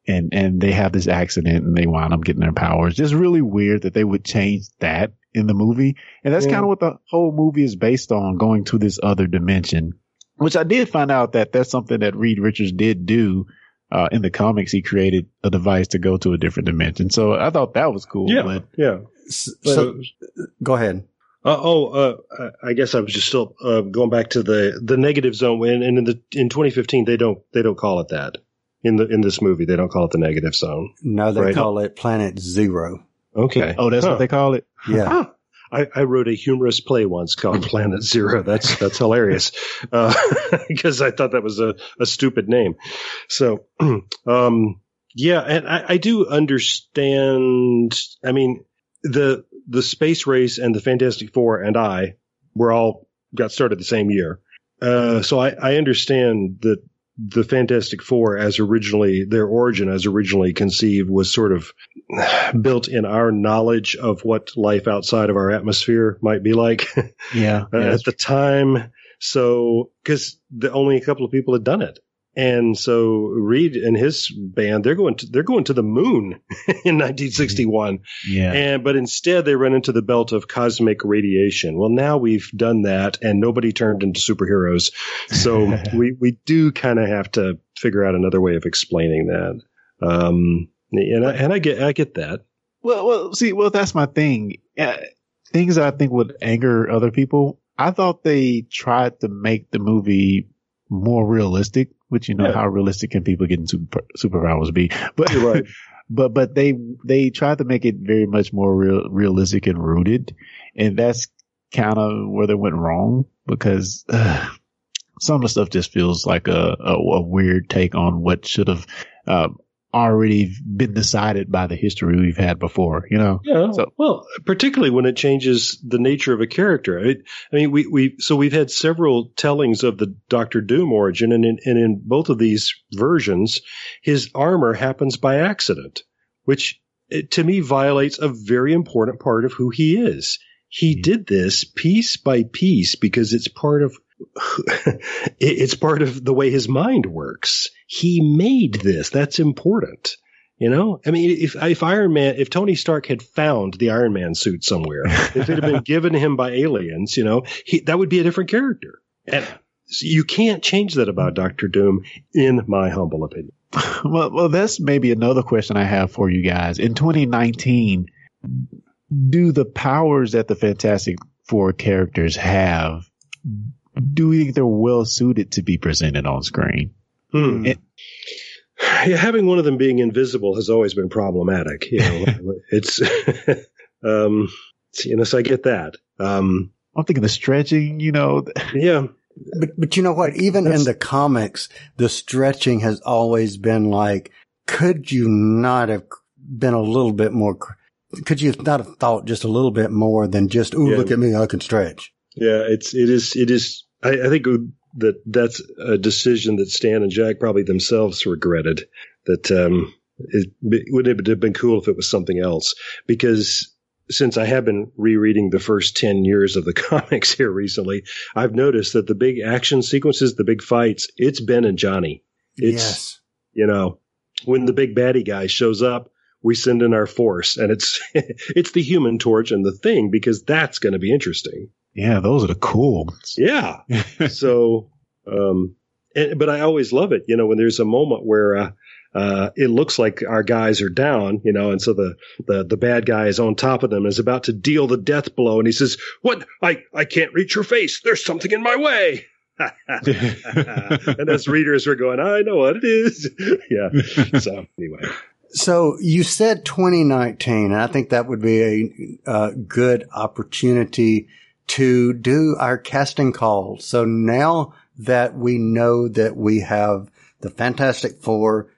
And, and they have this accident and they wind up getting their powers. Just really weird that they would change that in the movie. And that's Yeah. kind of what the whole movie is based on, going to this other dimension which I did find out that that's something that Reed Richards did do. Uh, in the comics, he created a device to go to a different dimension. So I thought that was cool. Yeah, But yeah. S- But- So go ahead. Uh, oh, uh, I I guess I was just still uh, going back to the the negative zone. And, and in the in 2015, they don't they don't call it that in the in this movie. They don't call it the negative zone. No, they Right. call it Planet Zero. Okay. oh, that's Huh. what they call it. Yeah. Huh. I, I wrote a humorous play once called Planet Zero. That's that's hilarious uh, because I thought that was a, a stupid name. So, um, yeah, and I, I do understand. I mean, the the space race and the Fantastic Four and I were all got started the same year, uh, so I, I understand that the Fantastic Four, as originally their origin, as originally conceived, was sort of built in our knowledge of what life outside of our atmosphere might be like Yeah. uh, yeah at the time. So, because the only a couple of people had done it, and so Reed and his band they're going to they're going to the moon in 1961, yeah. and but instead they run into the belt of cosmic radiation. Well, now we've done that, and nobody turned into superheroes, so we we do kind of have to figure out another way of explaining that. Um, and I, and I get I get that. Well, well, see, well, that's my thing. Uh, things that I think would anger other people. I thought they tried to make the movie more realistic, which you know Yeah. how realistic can people getting super superpowers be? But right. but but they they tried to make it very much more real, realistic and rooted, and that's kind of where they went wrong because uh, some of the stuff just feels like a a, a weird take on what should have uh, already been decided by the history we've had before. You know, Yeah. So- well, particularly when it changes the nature of a character. I, I mean, we, we, so we've had several tellings of the Doctor Doom origin, and in, and in both of these versions, his armor happens by accident, which eh, to me violates a very important part of who he is. He Mhm. did this piece by piece because it's part of it- it's part of the way his mind works. He made this. That's important. You know, I mean, if if Iron Man, if Tony Stark had found the Iron Man suit somewhere, if it had been given to him by aliens, you know, he, that would be a different character. And you can't change that about Doctor Doom, in my humble opinion. well, well, that's maybe another question I have for you guys. In 2019, do the powers that the Fantastic Four characters have, do you think they're well suited to be presented on screen? Hmm. It- yeah, having one of them being invisible has always been problematic. You know, it's um, you know, so I get that. Um, I'm thinking the stretching, you know, yeah, But, but you know what? Even in the comics, the stretching has always been like, could you not have been a little bit more, could you not have thought just a little bit more than just, ooh, Yeah. look at me, I can stretch. Yeah, it's it is it is. I, I think that that's a decision that Stan and Jack probably themselves regretted. That um, it, it would have been cool if it was something else because since I have been rereading the first 10 years of the comics here recently, I've noticed that the big action sequences, the big fights, it's Ben and Johnny. It's, yes. you know, when the big baddie guy shows up, we send in our force and it's, it's the human torch and the thing because that's going to be interesting. Yeah. Those are the cool ones. Yeah. so, um, and, but I always love it, you know, when there's a moment where, uh, uh, it looks like our guys are down, you know, and so the, the, the bad guy is on top of them and is about to deal the death blow. And he says, what? I, I can't reach your face. There's something in my way. and as readers were going, I know what it is. yeah. So anyway. So you said 2019, and I think that would be a, a good opportunity to do our casting call. So now that we know that we have the Fantastic Four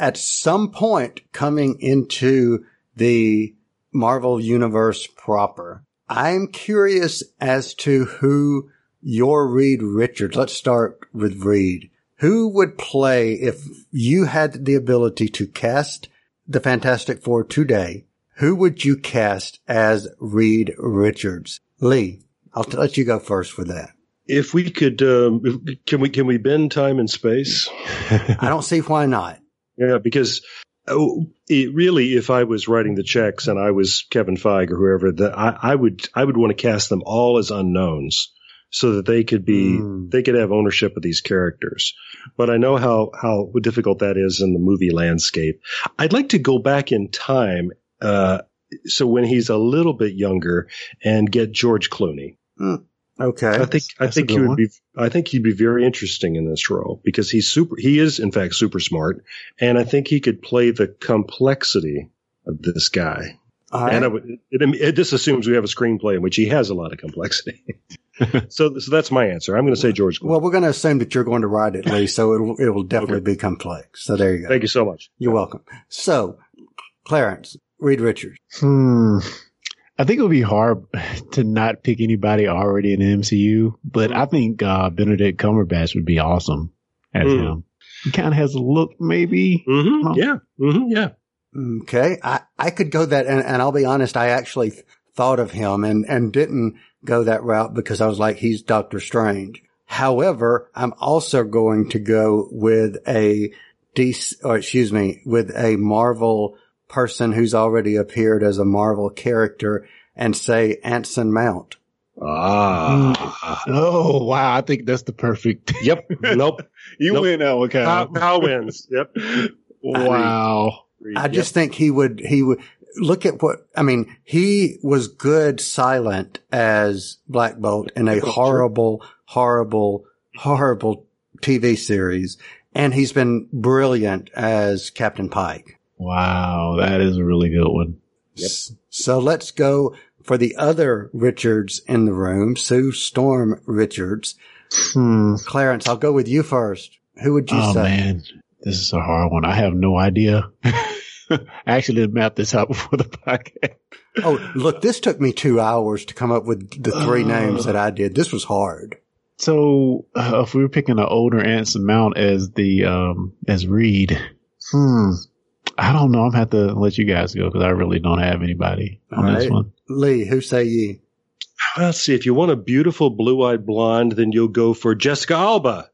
at some point coming into the Marvel universe proper. I'm curious as to who your Reed Richards, let's start with Reed. Who would play if you had the ability to cast the Fantastic Four today? Who would you cast as Reed Richards? Lee, I'll let you go first for that. If we could, um, can we can we bend time and space? I don't see why not. Yeah, because oh, it really, if I was writing the checks and I was Kevin Feige or whoever, that I, I would I would want to cast them all as unknowns so that they could be mm. they could have ownership of these characters. But I know how how difficult that is in the movie landscape. I'd like to go back in time, uh, so when he's a little bit younger, and get George Clooney. Mm. Okay. I think I think he would one. be I think he'd be very interesting in this role because he's super he is in fact super smart and I think he could play the complexity of this guy. Right. And would, it, it, this assumes we have a screenplay in which he has a lot of complexity. so, so that's my answer. I'm going to say George. Clooney. Well, we're going to assume that you're going to write it, Lee, so it will, it will definitely okay. be complex. So there you go. Thank you so much. You're welcome. So, Clarence, Reed Richards. Hmm. I think it would be hard to not pick anybody already in the MCU, but I think uh, Benedict Cumberbatch would be awesome as mm. him. He kind of has a look, maybe. Mm-hmm. Yeah. Mm-hmm. Yeah. Okay. I, I could go that, and, and I'll be honest, I actually thought of him and, and didn't go that route because I was like, he's Doctor Strange. However, I'm also going to go with a DC, or excuse me, with a Marvel person who's already appeared as a Marvel character and say Anson Mount. Ah. Oh, wow. I think that's the perfect. Yep. Nope. you nope. win, Okay. Kyle, wins. Yep. wow. I, I just think he would, he would look at what, I mean, he was good silent as Black Bolt in a horrible, horrible, horrible TV series. And he's been brilliant as Captain Pike. Wow, that is a really good one. Yep. So let's go for the other Richards in the room, Sue Storm Richards. Hmm. Clarence, I'll go with you first. Who would you say? oh, say? man, this is a hard one. I have no idea. I actually did map this out before the podcast. oh, look, this took me two hours to come up with the three uh, names that I did. This was hard. So, uh, if we were picking an older Anson Mount as the um as Reed, hmm, I don't know. I'm gonna have to let you guys go because I really don't have anybody on this one. Lee, who say ye? Let's see. If you want a beautiful blue-eyed blonde, then you'll go for Jessica Alba.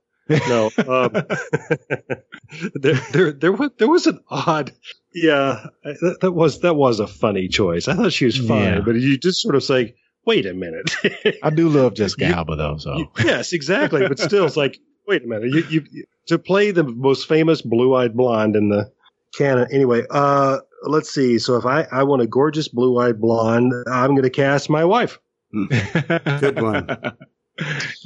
No, um, there, there, there was, there was an odd, yeah, that, that, was, that was a funny choice. I thought she was fine, yeah. but you just sort of say, wait a minute. I do love Jessica you, Alba though, so. You, yes, exactly. But still, it's like, wait a minute. You, you, to play the most famous blue-eyed blonde in the, canon. Anyway, uh, let's see. So if I, I want a gorgeous blue eyed blonde, I'm going to cast my wife. Good one.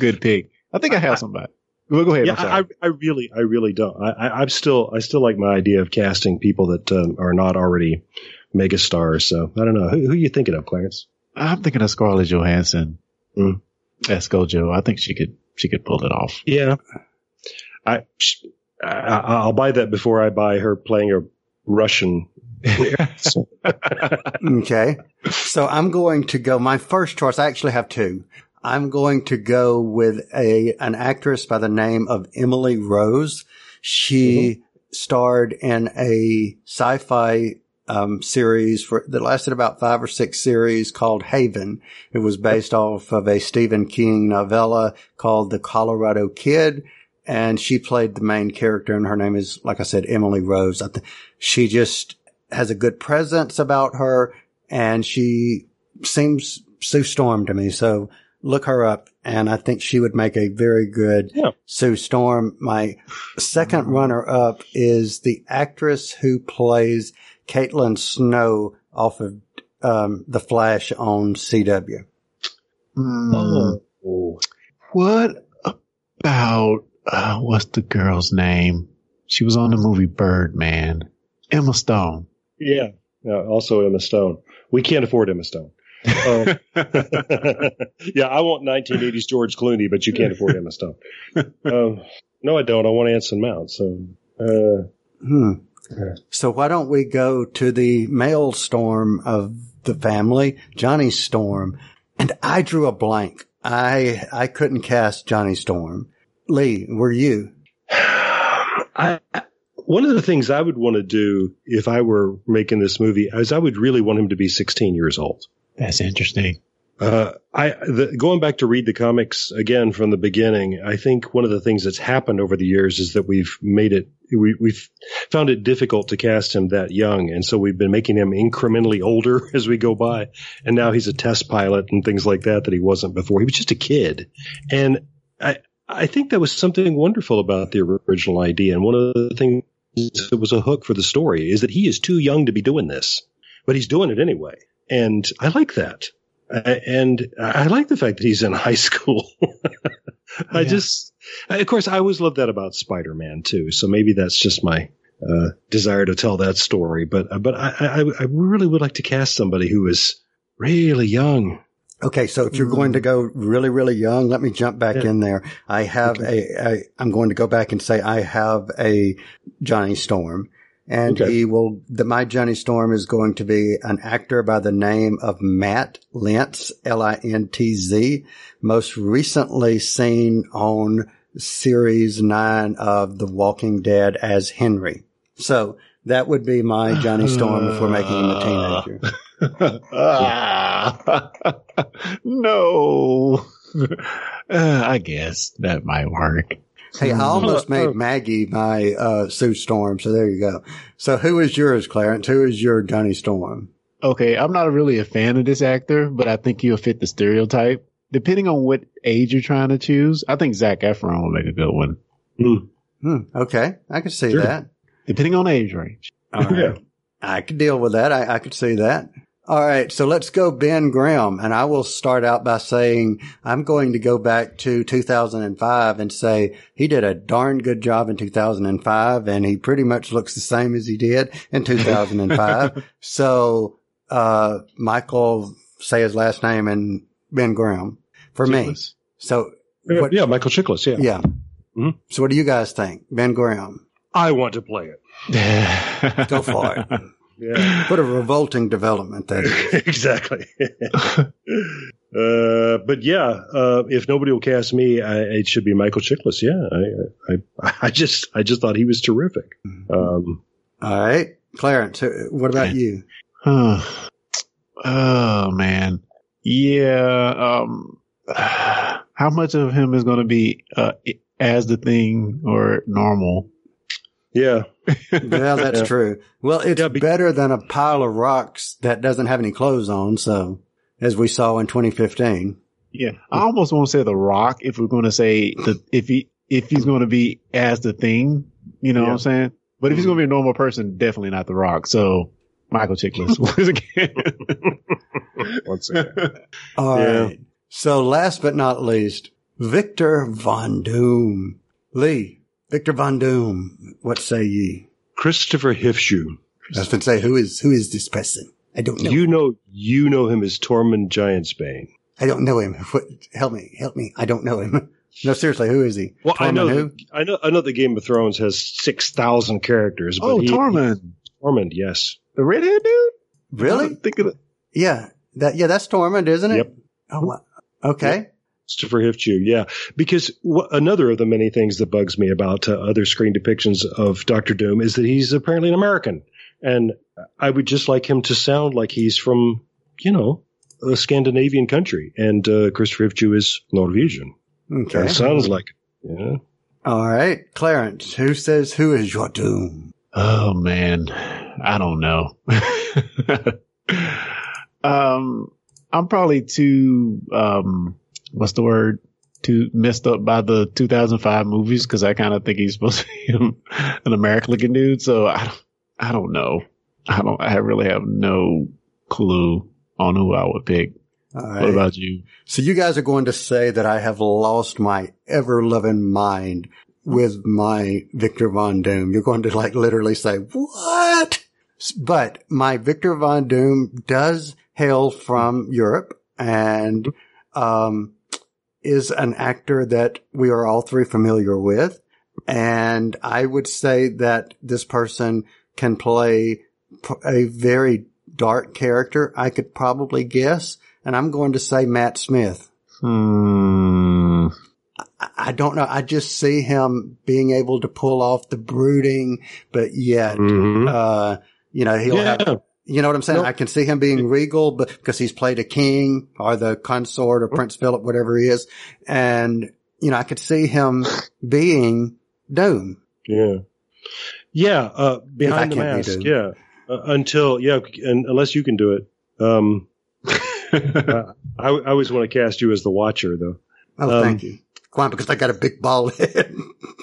Good pick. I think I have somebody. Well, go ahead. Yeah, I, I really, I really don't. I, I'm still, I still like my idea of casting people that um, are not already megastars. So I don't know. Who, who, are you thinking of, Clarence? I'm thinking of Scarlett Johansson. Mm. As Joe. I think she could, she could pull it off. Yeah. I, I, will buy that before I buy her playing a Russian. okay. So I'm going to go, my first choice, I actually have two. I'm going to go with a, an actress by the name of Emily Rose. She mm-hmm. starred in a sci-fi um, series for that lasted about five or six series called Haven. It was based off of a Stephen King novella called The Colorado Kid. And she played the main character and her name is, like I said, Emily Rose. I th- she just has a good presence about her and she seems Sue Storm to me. So look her up and I think she would make a very good Yeah. Sue Storm. My second runner up is the actress who plays Caitlin Snow off of um, The Flash on CW. Hmm. Oh. What about uh, what's the girl's name? She was on the movie Birdman. Emma Stone. Yeah. yeah. Also Emma Stone. We can't afford Emma Stone. Um, yeah, I want 1980s George Clooney, but you can't afford Emma Stone. Um, no, I don't. I want Anson Mount. So, uh, Hmm. So why don't we go to the male storm of the family, Johnny Storm? And I drew a blank. I I couldn't cast Johnny Storm. Lee, were you? I, one of the things I would want to do if I were making this movie is I would really want him to be 16 years old. That's interesting. Uh, I the, going back to read the comics again from the beginning. I think one of the things that's happened over the years is that we've made it we, we've found it difficult to cast him that young, and so we've been making him incrementally older as we go by. And now he's a test pilot and things like that that he wasn't before. He was just a kid, and I I think that was something wonderful about the original idea. And one of the things that was a hook for the story is that he is too young to be doing this, but he's doing it anyway, and I like that. I- and I like the fact that he's in high school. I Yeah. just, of course, I always loved that about Spider-Man too. So maybe that's just my uh, desire to tell that story. But but I, I I really would like to cast somebody who is really young. Okay, so if you're going to mm-hmm. go really, really young, let me jump back Yeah. in there. I have a, a, I'm going to go back and say I have a Johnny Storm and Okay. he will, the, my Johnny Storm is going to be an actor by the name of Matt Lintz, L-I-N-T-Z, most recently seen on series nine of The Walking Dead as Henry. So that would be my Johnny Storm if we're making him a teenager. Ah, no. Uh, I guess that might work. Hey, I almost made. Maggie my uh, Sue Storm, so there you go. So who is yours, Clarence? Who is your Johnny Storm? Okay, I'm not really a fan of this actor, but I think he'll fit the stereotype. Depending on what age you're trying to choose, I think Zac Efron will make a good one. Hmm. Hmm, okay, I can see Sure. that. Depending on age range. All right. I could deal with that. I, I could see that. All right, so let's go Ben Grimm, and I will start out by saying I'm going to go back to 2005 and say he did a darn good job in 2005, and he pretty much looks the same as he did in 2005. so, uh, Michael, say his last name, and Ben Grimm for me. So, Yeah, what, yeah, Michael Chiklis. Yeah. yeah. Mhm. So, what do you guys think, Ben Grimm? I want to play it. Go for it. Yeah. What a revolting development that is. exactly. uh, but yeah, uh, if nobody will cast me, I, it should be Michael Chiklis. Yeah, I, I, I just, I just thought he was terrific. Um, All right, Clarence. What about you? Huh. oh man. Yeah. Um, how much of him is going to be, uh, as the thing or normal? Yeah, Yeah, that's Yeah. true. Well, it's Yeah, be- better than a pile of rocks that doesn't have any clothes on. So, as we saw in 2015. Yeah. I almost want to say the rock if we're going to say the, if he, if he's going to be as the thing, you know what I'm saying? But if he's mm-hmm. going to be a normal person, definitely not the rock. So Michael Chiklis once again. once again. All Yeah. So, last but not least, Victor Von Doom. Lee, Victor Von Doom. What say ye? Kristofer Hivju. I was going to say, who is who is this person? I don't know. You know, you know him as Tormund Giantsbane. I don't know him. What, help me, help me. I don't know him. No, seriously, who is he? Well, I know, who? I know, I know. The Game of Thrones has six thousand characters. But oh, he, Tormund. Tormund, yes. The redhead dude? Really? Think of it. Yeah, that yeah, that's Tormund, isn't it? Yep. Oh, wow. okay. Kristofer Hivju, yeah, because w- another of the many things that bugs me about uh, other screen depictions of Doctor Doom is that he's apparently an American, and I would just like him to sound like he's from, you know, a Scandinavian country, and uh, Kristofer Hivju is Norwegian. Okay. That sounds like, yeah. All right. Clarence, who says who is your doom? Oh man, I don't know. um, I'm probably too um, what's the word? Too messed up by the 2005 movies because I kind of think he's supposed to be an American looking dude. So I, don't- I don't know. I don't. I really have no clue on who I would pick. All What about you? So you guys are going to say that I have lost my ever loving mind with my Victor Von Doom. You're going to like literally say, what? But my Victor Von Doom does hail from Europe and, um, is an actor that we are all three familiar with. And I would say that this person can play a very dark character. I could probably guess. And I'm going to say Matt Smith. Hmm. I- don't know. I just see him being able to pull off the brooding, but yet, Mhm. uh, you know, he'll Yeah. have, you know what I'm saying? Nope. I can see him being regal, but because he's played a king or the consort or Prince Philip, whatever he is. And, you know, I could see him being Doom. Yeah. Yeah. Uh, behind the can't be mask. Yeah. Uh, until, yeah, and unless you can do it. Um, uh, I, I always want to cast you as the watcher though. Oh, Um, thank you. Because I got a big bald head.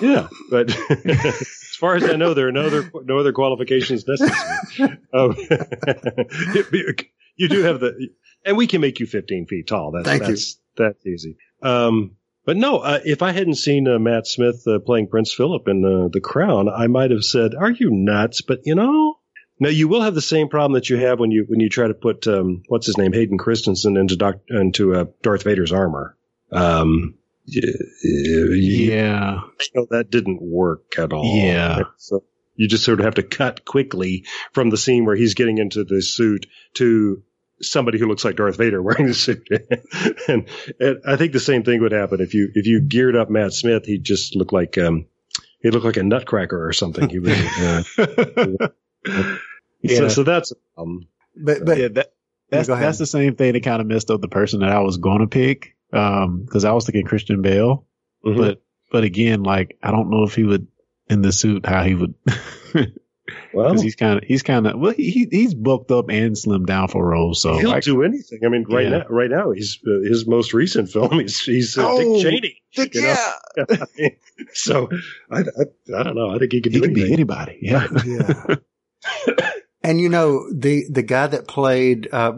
Yeah. But as far as I know, there are no other, no other qualifications necessary. um, you do have the, and we can make you 15 feet tall. That's, Thank you. that's, that's easy. Um, but no, uh, if I hadn't seen uh, Matt Smith uh, playing Prince Philip in uh, The Crown, I might have said, "Are you nuts?" But you know, now you will have the same problem that you have when you when you try to put um, what's his name Hayden Christensen into doc, into uh, Darth Vader's armor. Um, y- y- yeah. you know, that didn't work at all. Yeah. So you just sort of have to cut quickly from the scene where he's getting into the suit to somebody who looks like Darth Vader wearing the suit. and, and I think the same thing would happen if you if you geared up Matt Smith, he'd just look like um he'd look like a nutcracker or something. He would. Uh, Yeah. So, so that's um but, but yeah, that, that's that's the same thing that kind of messed up the person that I was going to pick. Um, because I was thinking Christian Bale, mhm. but but again, like I don't know if he would in the suit how he would. well, Because he's kind of he's kind of well he, he he's bulked up and slimmed down for roles. So he'll I- do anything. I mean, right Yeah. now, right now, he's uh, his most recent film. He's he's uh, Oh, Dick Cheney. you know? yeah, so I, I, I don't know. I think he could he do can be anybody. Yeah, yeah. and you know, the, the guy that played, uh,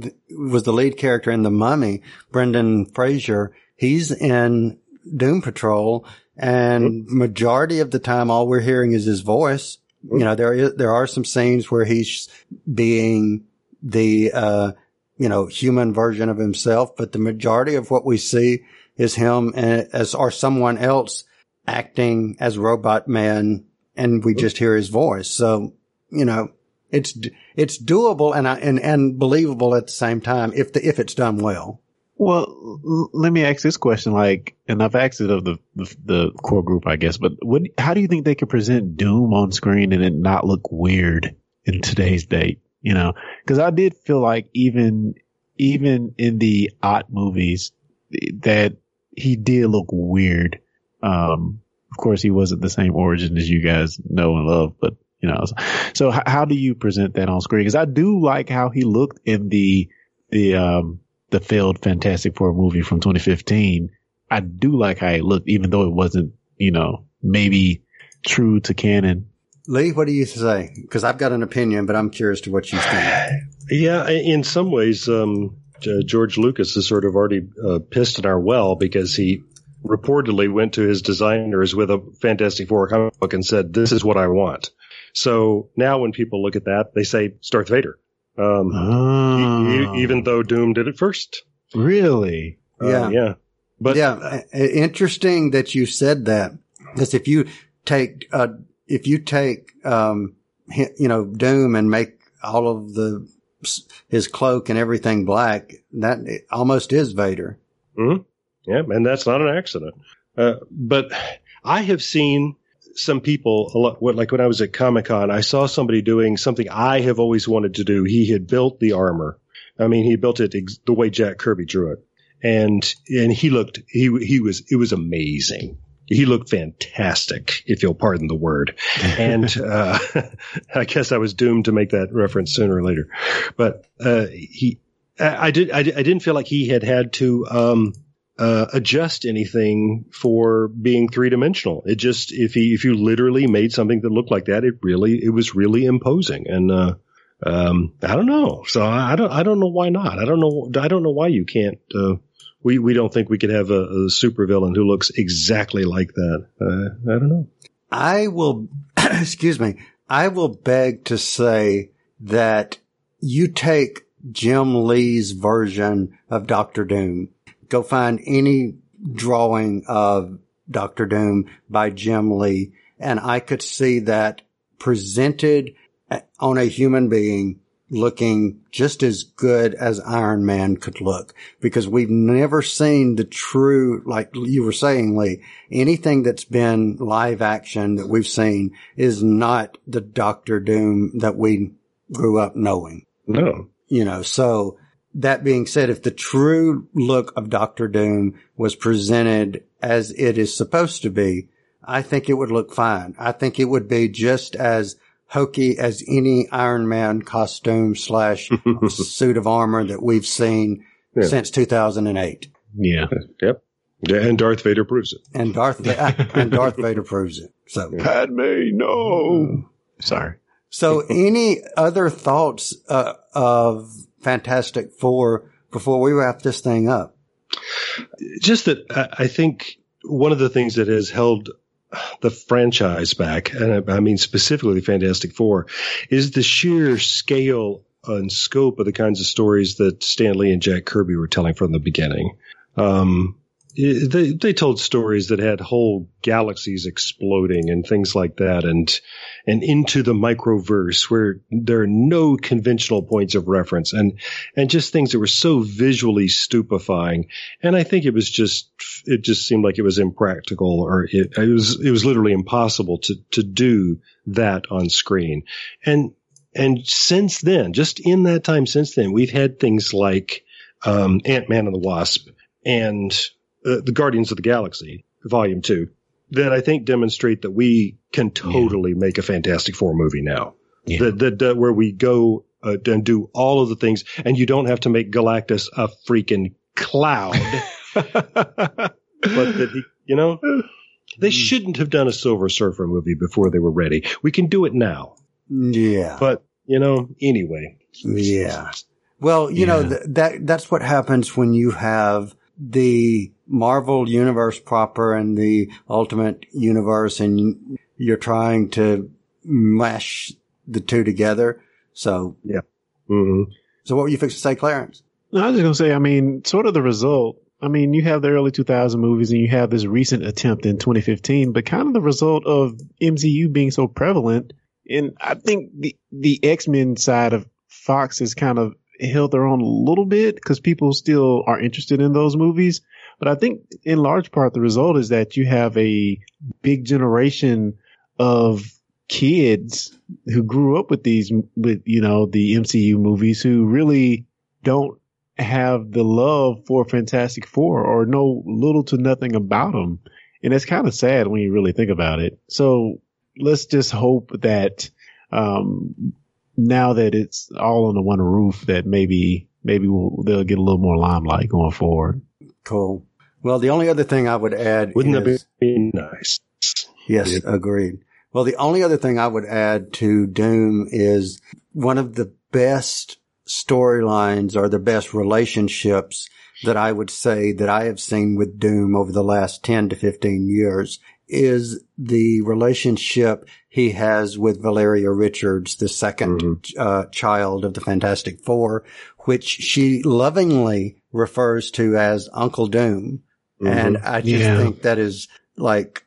th- was the lead character in The Mummy, Brendan Fraser. He's in Doom Patrol and hmm. majority of the time, all we're hearing is his voice. You know, there is, there are some scenes where he's being the, uh, you know, human version of himself, but the majority of what we see is him uh, as, or someone else acting as Robot Man and we hmm. just hear his voice. So, you know, it's, it's doable and, and, and believable at the same time if the, if it's done well. Well, l- let me ask this question. Like, and I've asked it of the, the the core group, I guess. But what? How do you think they could present Doom on screen and it not look weird in today's date? You know, because I did feel like even even in the Ott movies that he did look weird. Um, of course, he wasn't the same origin as you guys know and love, but you know. So, h- how do you present that on screen? Because I do like how he looked in the the um the failed Fantastic Four movie from 2015. I do like how it looked, even though it wasn't, you know, maybe true to canon. Lee, what do you say? Because I've got an opinion, but I'm curious to what you think. Yeah, in some ways, um, George Lucas has sort of already uh, pissed in our well because he reportedly went to his designers with a Fantastic Four comic book and said, "This is what I want." So now, when people look at that, they say it's Darth Vader, um, Oh, e- e- even though Doom did it first. really, Uh, Yeah. yeah. But yeah, i- interesting that you said that. Because if you take, uh, if you take, um, you know, Doom and make all of the, his cloak and everything black, that almost is Vader. Mhm. Yeah, and that's not an accident. Uh, but I have seen some people, a lot, like when I was at Comic Con, I saw somebody doing something I have always wanted to do. He had built the armor. I mean, he built it ex- the way Jack Kirby drew it, and and he looked he he was it was amazing. He looked fantastic, if you'll pardon the word. And uh, I guess I was doomed to make that reference sooner or later. But uh, he, I, I did, I, I didn't feel like he had had to um, uh, adjust anything for being three dimensional. It just if he if you literally made something that looked like that, it really it was really imposing. And uh, um, I don't know. So I don't I don't know why not. I don't know I don't know why you can't. Uh, we we don't think we could have a, a supervillain who looks exactly like that. Uh, I don't know. I will, excuse me, I will beg to say that you take Jim Lee's version of Doctor Doom. Go find any drawing of Doctor Doom by Jim Lee, and I could see that presented on a human being looking just as good as Iron Man could look because we've never seen the true, like you were saying, Lee, anything that's been live action that we've seen is not the Doctor Doom that we grew up knowing. No. You know, so that being said, if the true look of Doctor Doom was presented as it is supposed to be, I think it would look fine. I think it would be just as hokey as any Iron Man costume slash suit of armor that we've seen Yeah. since 2008. Yeah. Yep. Yeah, and Darth Vader proves it. And Darth, and Darth Vader proves it. So, Padme, no. Sorry. so any other thoughts, uh, of Fantastic Four before we wrap this thing up? just that I think one of the things that has held the franchise back, and I mean specifically Fantastic Four, is the sheer scale and scope of the kinds of stories that Stan Lee and Jack Kirby were telling from the beginning. Um, they they told stories that had whole galaxies exploding and things like that, and and into the microverse where there are no conventional points of reference, and and just things that were so visually stupefying. And I think it was just it just seemed like it was impractical, or it, it was it was literally impossible to to do that on screen. And and since then, just in that time since then, we've had things like um, Ant Man and the Wasp and uh, the Guardians of the Galaxy Volume Two that I think demonstrate that we can totally make a Fantastic Four movie now. Yeah. That that that where we go uh, and do all of the things, and you don't have to make Galactus a freaking cloud, but that he, you know, they shouldn't have done a Silver Surfer movie before they were ready. We can do it now, Yeah. but you know, anyway. Yeah. Well, you know, th- that, that's what happens when you have the Marvel universe proper and the ultimate universe and you're trying to mesh the two together. So, yeah. hmm so what were you fixing to say, Clarence? No, I was just gonna say, I mean, sort of the result. I mean, you have the early 2000 movies and you have this recent attempt in 2015, but kind of the result of MCU being so prevalent. And I think the, the X-Men side of Fox has kind of held their own a little bit because people still are interested in those movies. But I think in large part, the result is that you have a big generation of kids who grew up with these, with, you know, the MCU movies who really don't have the love for Fantastic Four or know little to nothing about them. And it's kind of sad when you really think about it. So let's just hope that, um, now that it's all under one roof that maybe, maybe we'll, they'll get a little more limelight going forward. Cool. Well, the only other thing I would add Wouldn't that is, be nice? Yes, Yeah. agreed. Well, the only other thing I would add to Doom is one of the best storylines or the best relationships that I would say that I have seen with Doom over the last 10 to 15 years is the relationship he has with Valeria Richards, the 2nd uh, child of the Fantastic Four, which she lovingly refers to as Uncle Doom. And I just Yeah. think that is like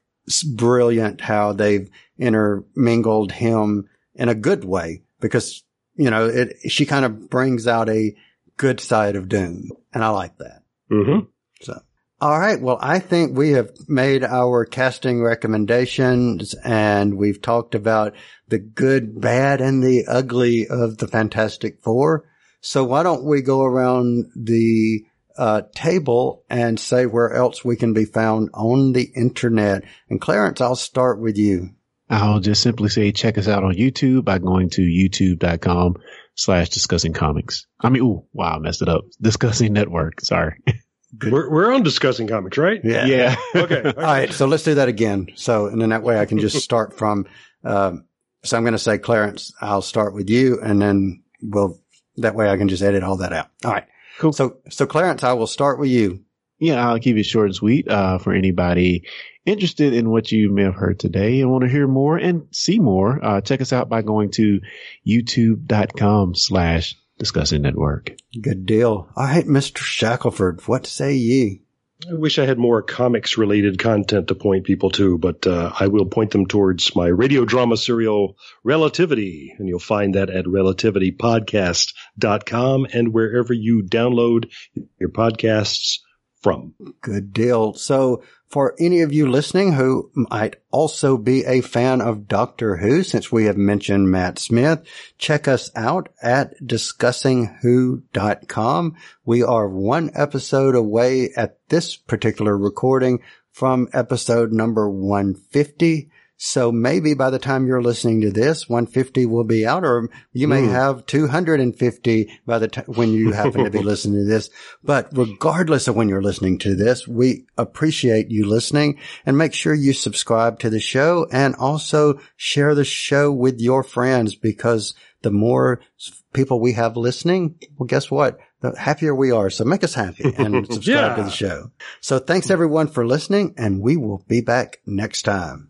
brilliant how they've intermingled him in a good way because, you know, it, she kind of brings out a good side of Doom. And I like that. hmm So, All right. Well, I think we have made our casting recommendations and we've talked about the good, bad, and the ugly of the Fantastic Four. So why don't we go around the uh, table and say where else we can be found on the internet? And Clarence, I'll start with you. I'll just simply say check us out on YouTube by going to youtube.com slash discussing comics. I mean, ooh, wow, I messed it up. Discussing network. Sorry. We're, we're on discussing comics, right? Yeah. yeah. Okay. All right. So let's do that again. So, and then that way I can just start from, um, so I'm going to say, Clarence, I'll start with you and then we'll, that way I can just edit all that out. All right. Cool. So, so Clarence, I will start with you. Yeah, I'll keep it short and sweet. Uh, for anybody interested in what you may have heard today and want to hear more and see more, uh, check us out by going to youtube.com slash discussing network. Good deal. All right, Mr. Shackelford, what say ye? I wish I had more comics related content to point people to, but uh, I will point them towards my radio drama serial Relativity, and you'll find that at relativitypodcast.com and wherever you download your podcasts from. Good deal. So for any of you listening who might also be a fan of Doctor Who, since we have mentioned Matt Smith, check us out at discussingwho.com. We are one episode away at this particular recording from episode number 150. So maybe by the time you're listening to this, 150 will be out, or you may Mm. have 250 by the time when you happen to be listening to this. But regardless of when you're listening to this, we appreciate you listening and make sure you subscribe to the show and also share the show with your friends because the more people we have listening, well, guess what? The happier we are. So make us happy and subscribe to the show. So thanks everyone for listening and we will be back next time.